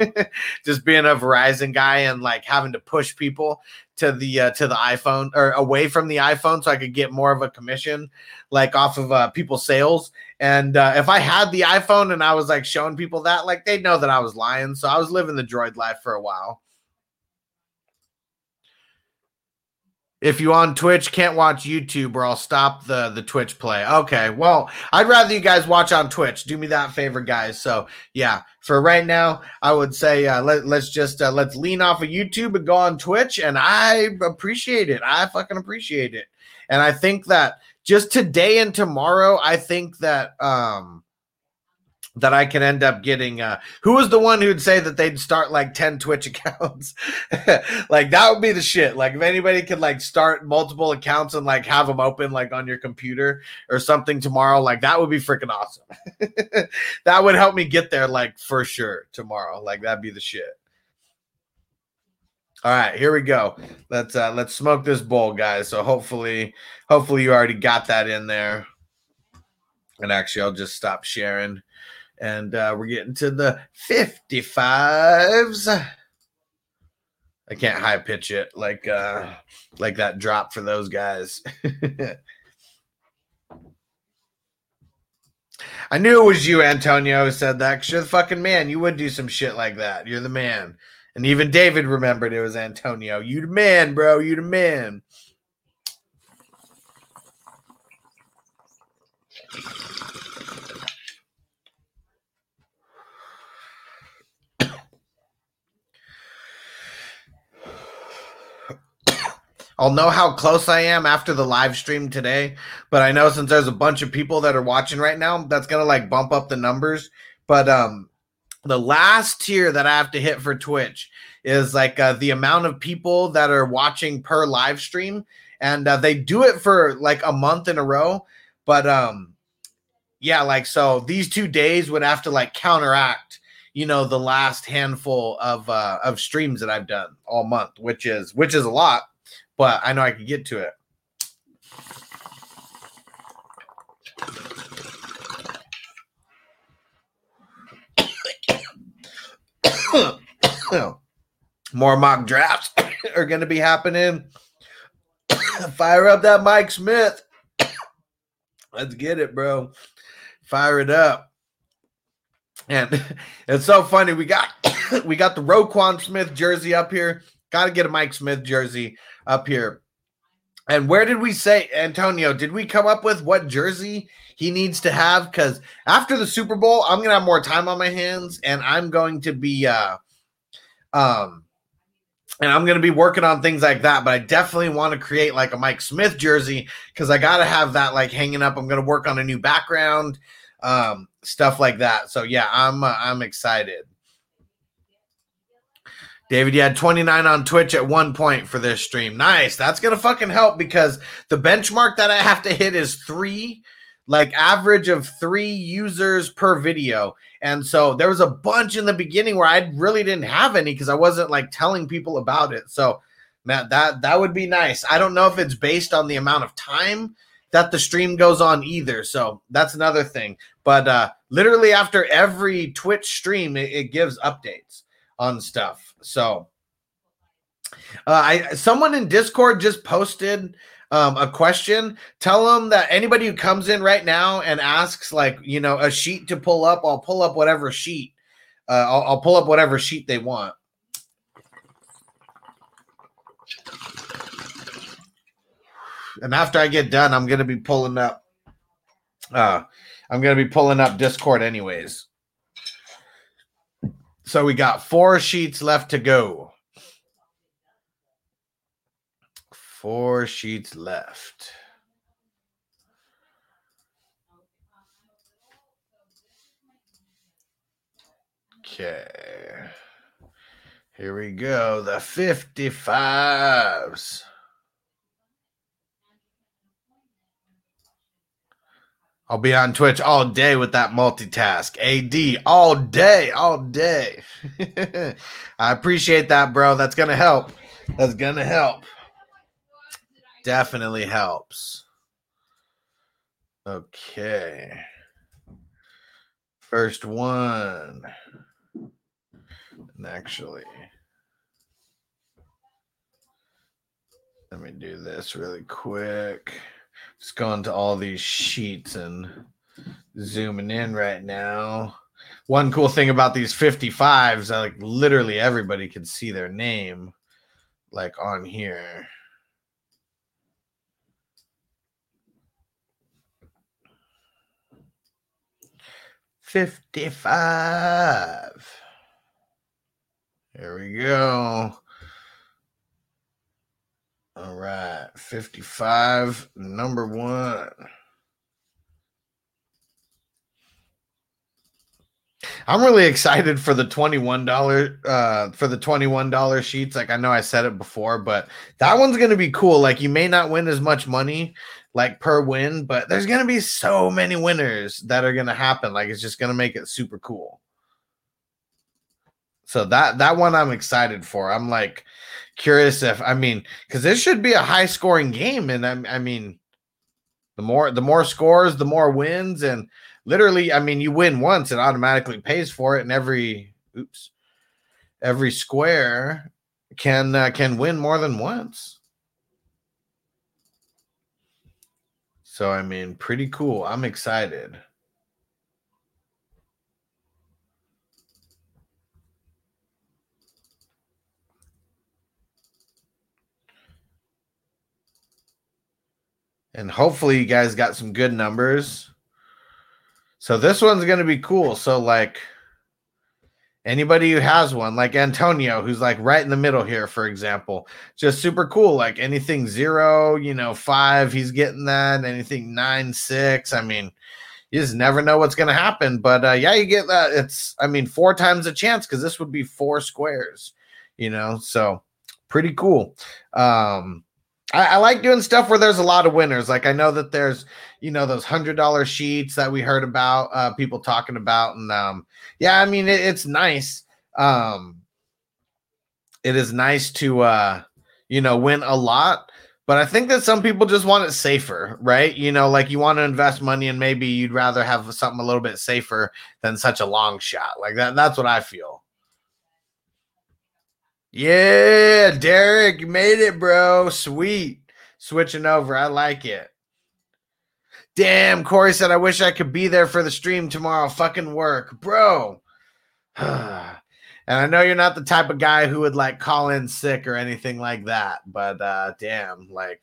(laughs) Just being a Verizon guy and like having to push people to the uh, to the iPhone or away from the iPhone so I could get more of a commission like off of uh, people's sales. And uh, if I had the iPhone and I was like showing people that, like they'd know that I was lying. So I was living the droid life for a while. If you on Twitch can't watch YouTube or I'll stop the the Twitch play. Okay, well, I'd rather you guys watch on Twitch. Do me that favor, guys. So yeah, for right now, I would say uh, let let's just uh, let's lean off of YouTube and go on Twitch, and I appreciate it. I fucking appreciate it, and I think that just today and tomorrow, I think that um that I can end up getting. Uh, who was the one who'd say that they'd start like 10 Twitch (laughs) accounts? like that would be the shit. Like if anybody could like start multiple accounts and like have them open like on your computer or something tomorrow, like that would be freaking awesome. (laughs) that would help me get there like for sure tomorrow. Like that'd be the shit. All right, here we go. Let's uh let's smoke this bowl, guys. So hopefully, hopefully you already got that in there. And actually, I'll just stop sharing and uh, we're getting to the 55s. I can't high pitch it like uh like that drop for those guys. (laughs) I knew it was you, Antonio, who said that. Cause you're the fucking man. You would do some shit like that. You're the man. And even David remembered it was Antonio. You the man, bro. You the man. I'll know how close I am after the live stream today, but I know since there's a bunch of people that are watching right now, that's gonna like bump up the numbers. But um, the last tier that I have to hit for Twitch is like uh, the amount of people that are watching per live stream, and uh, they do it for like a month in a row. But um, yeah, like so these two days would have to like counteract, you know, the last handful of uh, of streams that I've done all month, which is which is a lot but I know I can get to it. (coughs) More mock drafts (coughs) are going to be happening. (coughs) Fire up that Mike Smith. Let's get it, bro. Fire it up. And (laughs) it's so funny. We got we got the Roquan Smith jersey up here. Got to get a Mike Smith jersey up here. And where did we say, Antonio, did we come up with what jersey he needs to have? Because after the Super Bowl, I'm going to have more time on my hands and I'm going to be, uh, um, and I'm going to be working on things like that. But I definitely want to create like a Mike Smith jersey because I got to have that like hanging up. I'm going to work on a new background, um, stuff like that. So yeah, I'm, uh, I'm excited. David, you had 29 on Twitch at one point for this stream. Nice. That's going to fucking help because the benchmark that I have to hit is three, like average of three users per video. And so there was a bunch in the beginning where I really didn't have any because I wasn't like telling people about it. So, man, that that would be nice. I don't know if it's based on the amount of time that the stream goes on either. So that's another thing. But uh literally after every Twitch stream, it, it gives updates on stuff. So uh, I someone in Discord just posted um, a question. Tell them that anybody who comes in right now and asks like you know a sheet to pull up, I'll pull up whatever sheet. Uh, I'll, I'll pull up whatever sheet they want. And after I get done, I'm gonna be pulling up. Uh, I'm gonna be pulling up Discord anyways. So we got four sheets left to go. Four sheets left. Okay. Here we go. The 55s. I'll be on Twitch all day with that multitask. AD all day, all day. (laughs) I appreciate that, bro. That's going to help. That's going to help. Definitely helps. Okay. First one. And actually, let me do this really quick. Just going to all these sheets and zooming in right now. One cool thing about these 55s, uh, like literally everybody can see their name like on here. Fifty-five. Here we go. All right, 55, number one. I'm really excited for the $21 uh for the $21 sheets. Like I know I said it before, but that one's gonna be cool. Like you may not win as much money like per win, but there's gonna be so many winners that are gonna happen. Like it's just gonna make it super cool. So that that one I'm excited for. I'm like curious if I mean because this should be a high scoring game, and I, I mean the more the more scores, the more wins, and literally, I mean you win once, it automatically pays for it, and every oops every square can uh, can win more than once. So I mean, pretty cool. I'm excited. And hopefully you guys got some good numbers. So this one's going to be cool. So like anybody who has one, like Antonio, who's like right in the middle here, for example, just super cool. Like anything zero, you know, five, he's getting that. Anything nine, six. I mean, you just never know what's going to happen. But uh, yeah, you get that. It's, I mean, four times a chance because this would be four squares, you know, so pretty cool. Um, I, I, like doing stuff where there's a lot of winners. Like I know that there's, you know, those hundred dollar sheets that we heard about, uh, people talking about, and um, yeah, I mean it, it's nice. Um, it is nice to, uh, you know, win a lot, but I think that some people just want it safer, right? You know, like you want to invest money, and maybe you'd rather have something a little bit safer than such a long shot. Like that. That's what I feel. Yeah, Derek, you made it, bro. Sweet. Switching over. I like it. Damn, Corey said, I wish I could be there for the stream tomorrow. Fucking work, bro. (sighs) and I know you're not the type of guy who would like call in sick or anything like that, but uh damn, like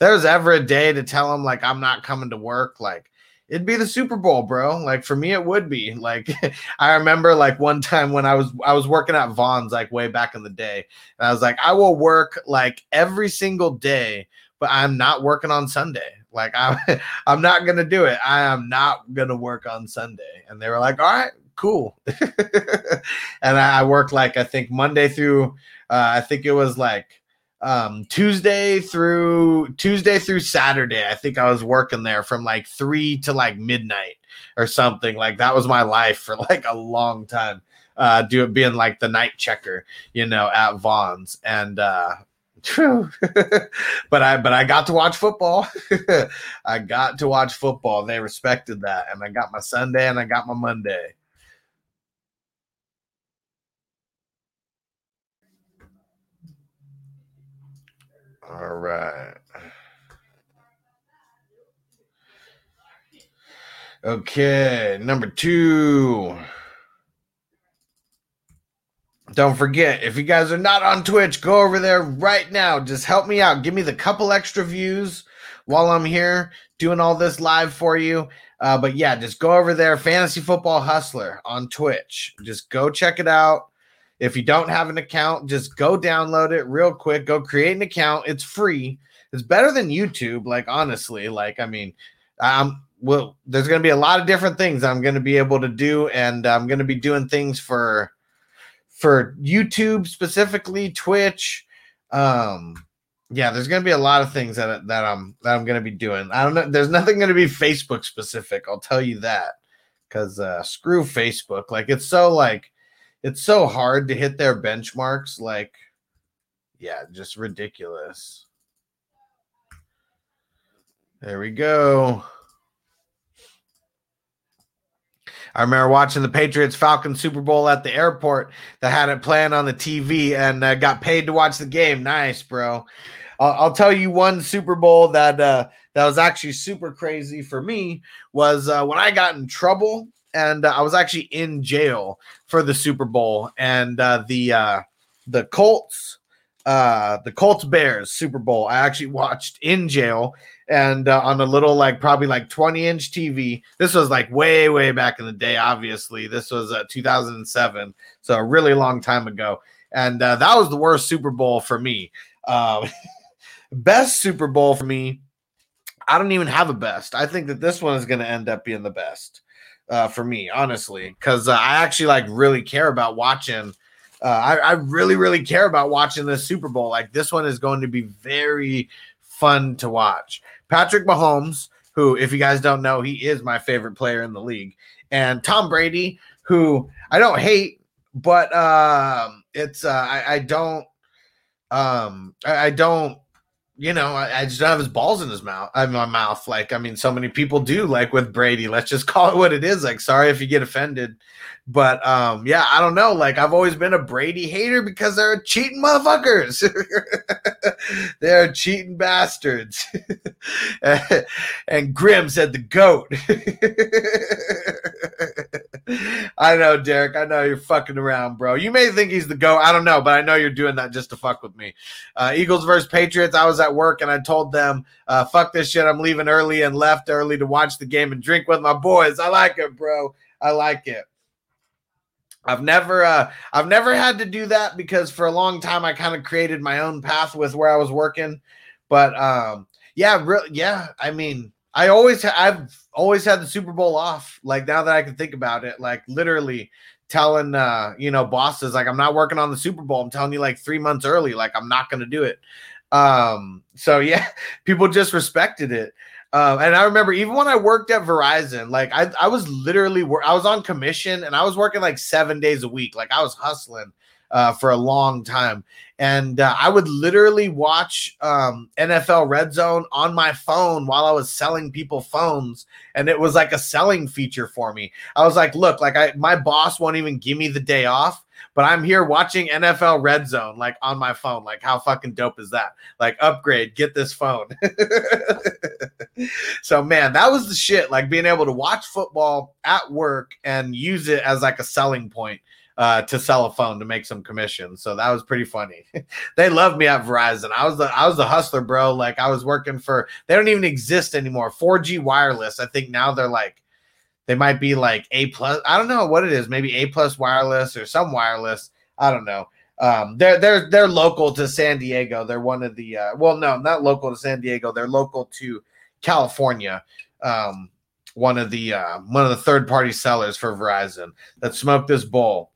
there's ever a day to tell him like I'm not coming to work, like it'd be the Super Bowl, bro. Like for me, it would be. Like (laughs) I remember like one time when I was I was working at Vons like way back in the day, and I was like, I will work like every single day, but I'm not working on Sunday. Like (laughs) I'm I'm not gonna do it. I am not gonna work on Sunday. And they were like, all right, cool. (laughs) and I, I worked like I think Monday through uh, I think it was like um Tuesday through Tuesday through Saturday. I think I was working there from like 3 to like midnight or something. Like that was my life for (laughs) like a long time. Uh it being like the night checker, you know, at Vons and uh (laughs) True. but I but I got to watch football. (laughs) I got to watch football. They respected that. And I got my Sunday and I got my Monday. All right. Okay, number two. Don't forget, if you guys are not on Twitch, go over there right now. Just help me out. Give me the couple extra views while I'm here doing all this live for you. Uh, but yeah, just go over there, Fantasy Football Hustler on Twitch. Just go check it out. If you don't have an account, just go download it real quick. Go create an account. It's free. It's better than YouTube. Like honestly, like I mean, um, well, there's going to be a lot of different things I'm going to be able to do, and I'm going to be doing things for for YouTube specifically, Twitch. Um, yeah, there's going to be a lot of things that that I'm that I'm going to be doing. I don't know. There's nothing going to be Facebook specific. I'll tell you that because uh, screw Facebook. Like it's so like it's so hard to hit their benchmarks. Like, yeah, just ridiculous. There we go. I remember watching the Patriots Falcons Super Bowl at the airport that had it playing on the TV and uh, got paid to watch the game. Nice, bro. I'll, I'll tell you one Super Bowl that uh, that was actually super crazy for me was uh, when I got in trouble and uh, I was actually in jail for the Super Bowl and uh, the uh, the Colts uh, the Colts Bears Super Bowl. I actually watched in jail and uh, on a little like probably like 20 inch TV. This was like way way back in the day. Obviously, this was uh, 2007, so a really long time ago. And uh, that was the worst Super Bowl for me. Uh, (laughs) best Super Bowl for me. I don't even have a best. I think that this one is going to end up being the best uh, for me, honestly, because uh, I actually like really care about watching. Uh, I, I really, really care about watching this Super Bowl. Like this one is going to be very fun to watch. Patrick Mahomes, who, if you guys don't know, he is my favorite player in the league, and Tom Brady, who I don't hate, but um, it's uh, I, I don't um, I, I don't you know, I, I, just don't have his balls in his mouth, in my mouth. Like, I mean, so many people do. Like with Brady, let's just (laughs) call it what it is. Like, sorry if you get offended, but um, yeah, I don't know. Like, I've always been a Brady hater because they're cheating motherfuckers. (laughs) they're cheating bastards. (laughs) and Grim said the goat. I know, Derek. I know you're fucking around, bro. You may think he's the goat. I don't know, but I know you're doing that just to fuck with me. Uh, Eagles versus Patriots. I was at work and I told them, uh, "Fuck this shit. I'm leaving early and left early to watch the game and drink with my boys." I like it, bro. I like it. I've never uh I've never had to do that because for a long time I kind of created my own path with where I was working. But um yeah, re- yeah, I mean, I always I've always had the Super Bowl off. Like now that I can think about it, like literally telling uh you know bosses like I'm not working on the Super Bowl. I'm telling you like 3 months early like I'm not going to do it. Um so (laughs) yeah, people just respected it. Um, and I remember even when I worked at Verizon, like I, I was literally I was on commission and I was working like seven days a week. Like I was hustling uh, for a long time, and uh, I would literally watch um, NFL Red Zone on my phone while I was selling people phones, and it was like a selling feature for me. I was like, look, like I my boss won't even give me the day off but I'm here watching NFL Red Zone like on my phone. Like, how fucking dope is that? Like, upgrade, get this phone. (laughs) so, man, that was the shit. Like, being able to watch football at work and use it as like a selling point. Uh, to sell a phone to make some commission. So that was pretty funny. (laughs) they loved me at Verizon. I was the I was the hustler, bro. Like I was working for they don't even exist anymore. 4G wireless. I think now they're like they might be like A plus. I don't know what it is. Maybe A plus wireless or some wireless. I don't know. Um, they're they're they're local to San Diego. They're one of the uh, well, no, not local to San Diego. They're local to California. Um, one of the uh, one of the third party sellers for Verizon that smoked this bowl.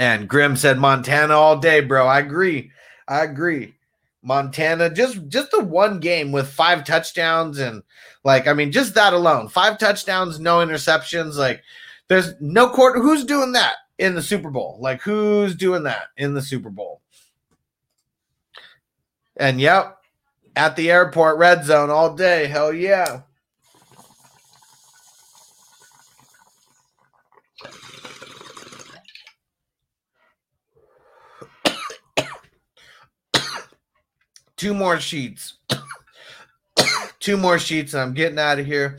And Grim said Montana all day, bro. I agree. I agree. Montana, just just the one game with five touchdowns and like I mean, just that alone, five touchdowns, no interceptions. Like, there's no court. Who's doing that in the Super Bowl? Like, who's doing that in the Super Bowl? And yep, at the airport, red zone all day. Hell yeah. Two more sheets. Two more sheets, and I'm getting out of here.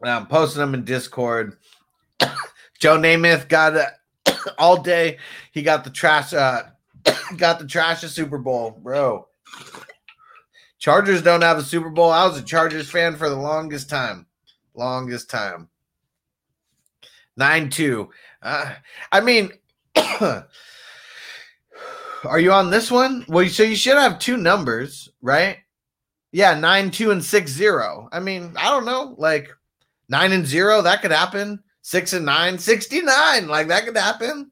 I'm posting them in Discord. Joe Namath got it all day. He got the trash. Uh, (coughs) got the trash of Super Bowl, bro. Chargers don't have a Super Bowl. I was a Chargers fan for the longest time. Longest time. 9 2. Uh, I mean, (coughs) are you on this one? Well, so you should have two numbers, right? Yeah, 9 2 and six zero. I mean, I don't know. Like 9 and 0, that could happen. 6 and 9, 69. Like that could happen.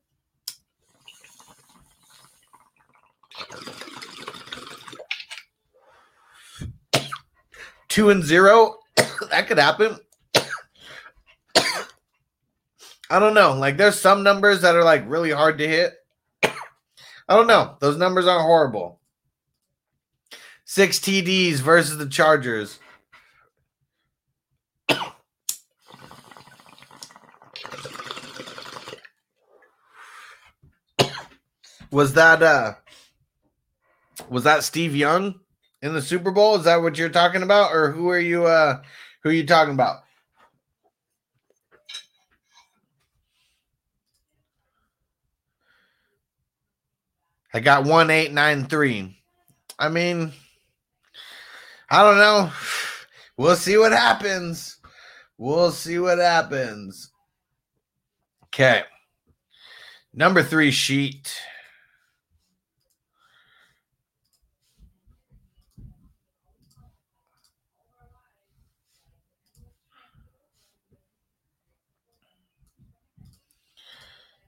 Two and zero, (coughs) that could happen. (coughs) I don't know. Like, there's some numbers that are like really hard to hit. I don't know. Those numbers aren't horrible. Six TDs versus the Chargers. Was that uh was that Steve Young in the Super Bowl? Is that what you're talking about? Or who are you uh who are you talking about? I got one eight nine three. I mean, I don't know. (sighs) We'll see what happens. We'll see what happens. Okay. Number three sheet.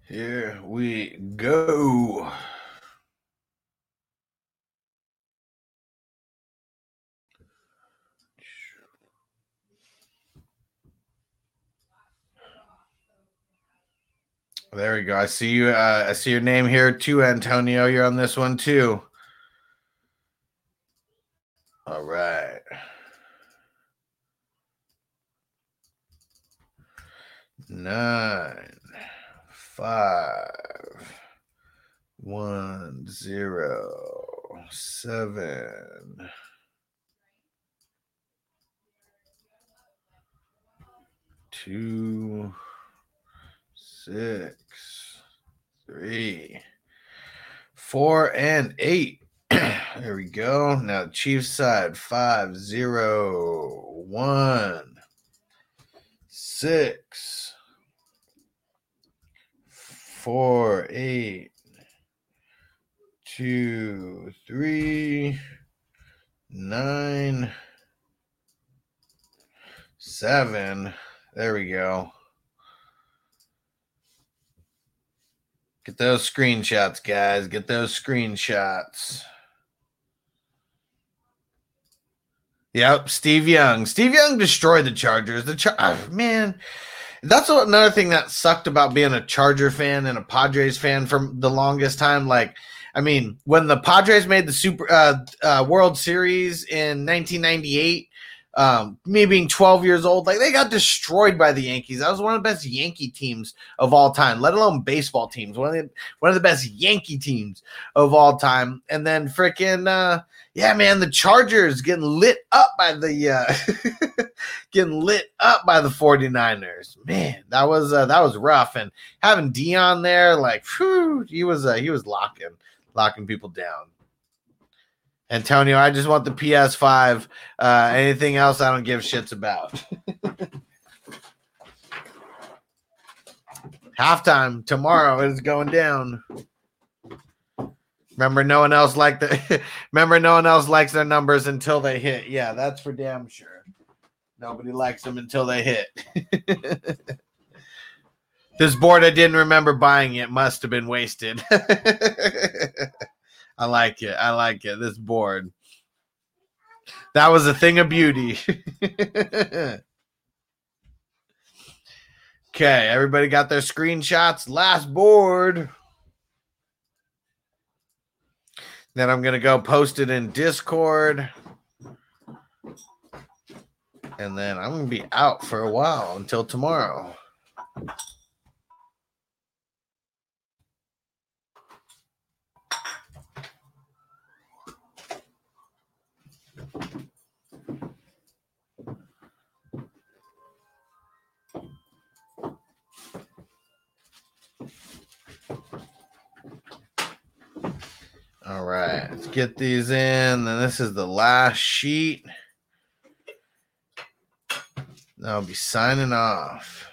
Here we go. There we go. I see you. Uh, I see your name here too, Antonio. You're on this one too. All right. Nine, five, one, zero, seven. Two, six, three, four, and eight. (clears throat) there we go. Now Chiefs side five, zero, one, six, four, eight, two, three, nine, seven. There we go. Get those screenshots, guys. Get those screenshots. Yep, Steve Young. Steve Young destroyed the Chargers. The Char- oh, man, that's another thing that sucked about being a Charger fan and a Padres fan for the longest time. Like, I mean, when the Padres made the Super uh, uh, World Series in 1998, um, me being 12 years old, like they got destroyed by the Yankees. That was one of the best Yankee teams of all time, let alone baseball teams. One of the one of the best Yankee teams of all time. And then freaking uh yeah, man, the Chargers getting lit up by the uh (laughs) getting lit up by the 49ers. Man, that was uh, that was rough. And having Deion there, like whew, he was uh, he was locking locking people down. Antonio, I just want the PS5. Uh, anything else, I don't give shits about. (laughs) Halftime tomorrow is going down. Remember, no one else like the. (laughs) remember, no one else likes their numbers until they hit. Yeah, that's for damn sure. Nobody likes them until they hit. (laughs) this board, I didn't remember buying it. Must have been wasted. I like it. I like it. This board. That was a thing of beauty. (laughs) okay, everybody got their screenshots. Last board. Then I'm going to go post it in Discord. And then I'm going to be out for a while until tomorrow. All right, let's get these in. And this is the last sheet. I'll be signing off.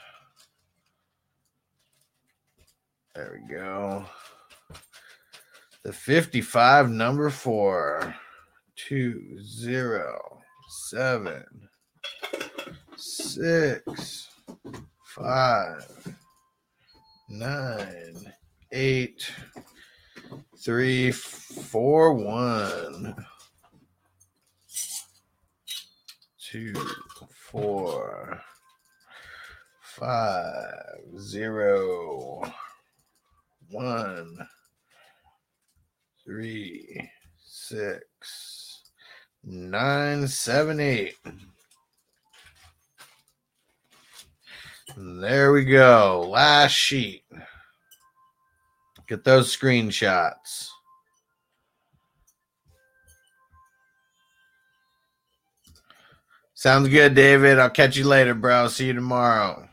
There we go. The 55, number four two, zero, seven, six, five, nine, eight, three, four, one, two, four, five, zero, one, three, six, nine, seven, eight. There we go. Last sheet. Get those screenshots. Sounds good, David. I'll catch you later, bro. See you tomorrow.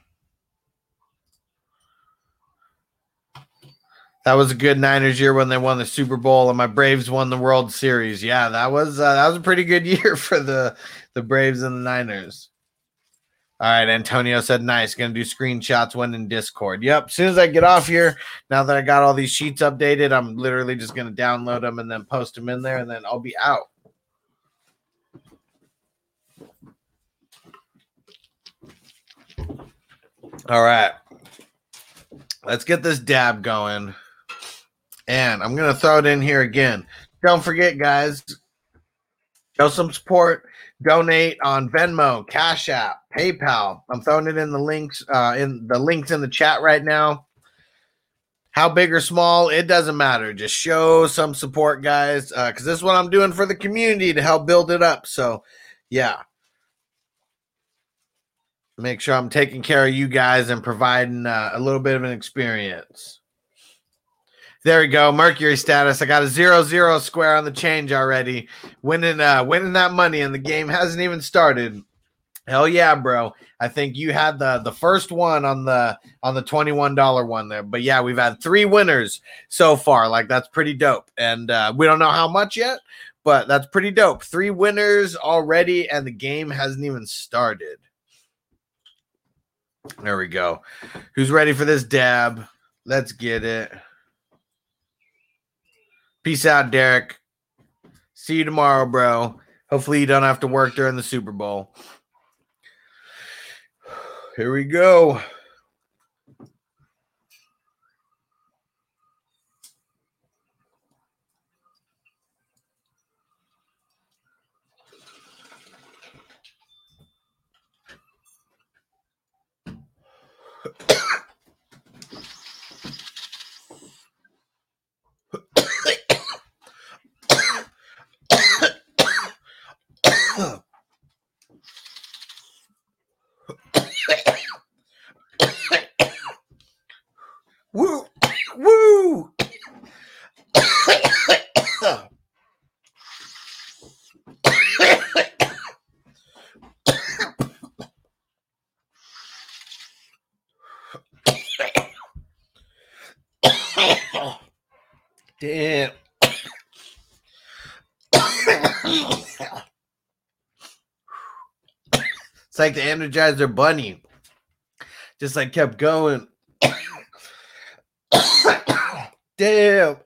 That was a good Niners year when they won the Super Bowl and my Braves won the World Series. Yeah, that was uh, that was a pretty good (laughs) year for the the Braves and the Niners. All right, Antonio said nice. Gonna do screenshots when in Discord. Yep. As soon as I get off here, now that I got all these sheets updated, I'm literally just gonna download them and then post them in there, and then I'll be out. All right. Let's get this dab going. And I'm going to throw it in here again. Don't forget, guys, show some support. Donate on Venmo, Cash App, PayPal. I'm throwing it in the links, uh, in the links in the chat right now. How big or small, it doesn't matter. Just show some support, guys, because this is what I'm doing for the community to help build it up. So, yeah, make sure I'm taking care of you guys and providing uh, a little bit of an experience. There we go. Mercury status. I got a zero zero square on the change already. Winning uh winning that money and the game hasn't even started. Hell yeah, bro. I think you had the the first one on the on the $21 one there. But yeah, we've had three winners so far. Like that's pretty dope. And uh we don't know how much yet, but that's pretty dope. Three winners already and the game hasn't even started. There we go. Who's ready for this dab? Let's get it. Peace out, Derek. See you tomorrow, bro. Hopefully, you don't have to work during the Super Bowl. (sighs) Here we go. Woo! Woo! Damn. it's like the Energizer Bunny. Just like kept going. Damn.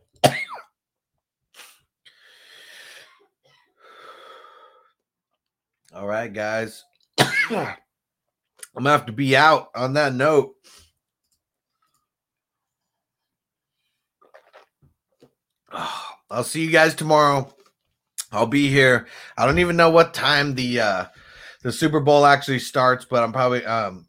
All right, guys. I'm gonna have to be out on that note. (sighs) I'll see you guys tomorrow. I'll be here. I don't even know what time the uh the Super Bowl actually starts, but I'm probably um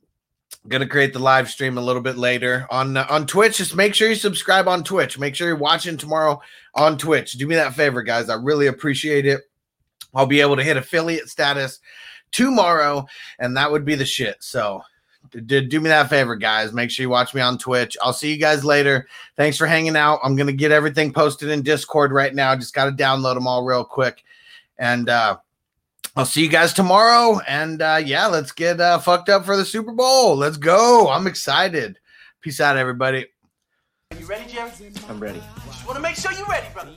gonna create the live stream a little bit later on uh, on Twitch. Just make sure you subscribe on Twitch. Make sure you're watching tomorrow on Twitch. Do me that favor, guys. I really appreciate it. I'll be able to hit affiliate status tomorrow, and that would be the shit. So do me that favor, guys. Make sure you watch me on Twitch. I'll see you guys later. Thanks for hanging out. I'm gonna get everything posted in Discord right now. Just gotta download them all real quick, and uh I'll see you guys tomorrow. And uh, yeah, let's get uh, fucked up for the Super Bowl. Let's go. I'm excited. Peace out, everybody. You ready, Jerry? I'm ready. Just want to make sure you're ready, brother.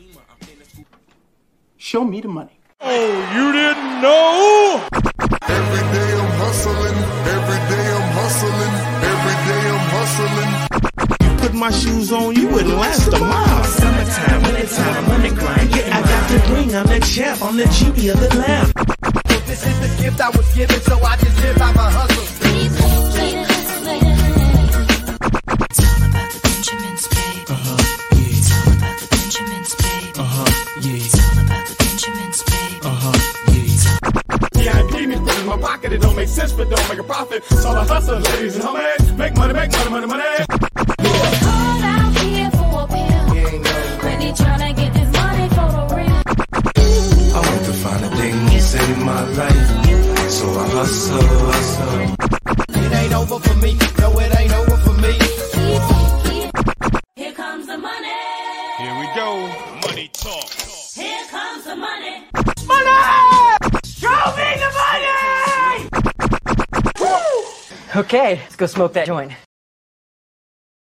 Show me the money. Oh, you didn't know? Every day I'm hustling, every day I'm hustling, every day I'm hustling. You put my shoes on, you wouldn't last a mile. Summertime, wintertime, I'm on the grind. Yeah, I got the ring, I'm the champ, I'm the genie of the lamp. This is the gift I was given, so I just live by my hustle. It's all. Uh-huh, yeah, It's all about the Benjamins, baby. uh-huh, yeah, It's all about the Benjamins, baby. uh-huh, yeah. Yeah, I keep me in my pocket. It don't make sense, but don't make a profit. So I hustle, ladies and homies. Make money, make money, money, money. Call out here for a pill. The real. I want to find the things in my life, so I hustle, hustle. It ain't over for me. No, it ain't over for me. Keep, keep. Here comes the money. Here we go. Money talk. Here comes the money. Money! Show me the money! Woo! Okay, let's go smoke that joint.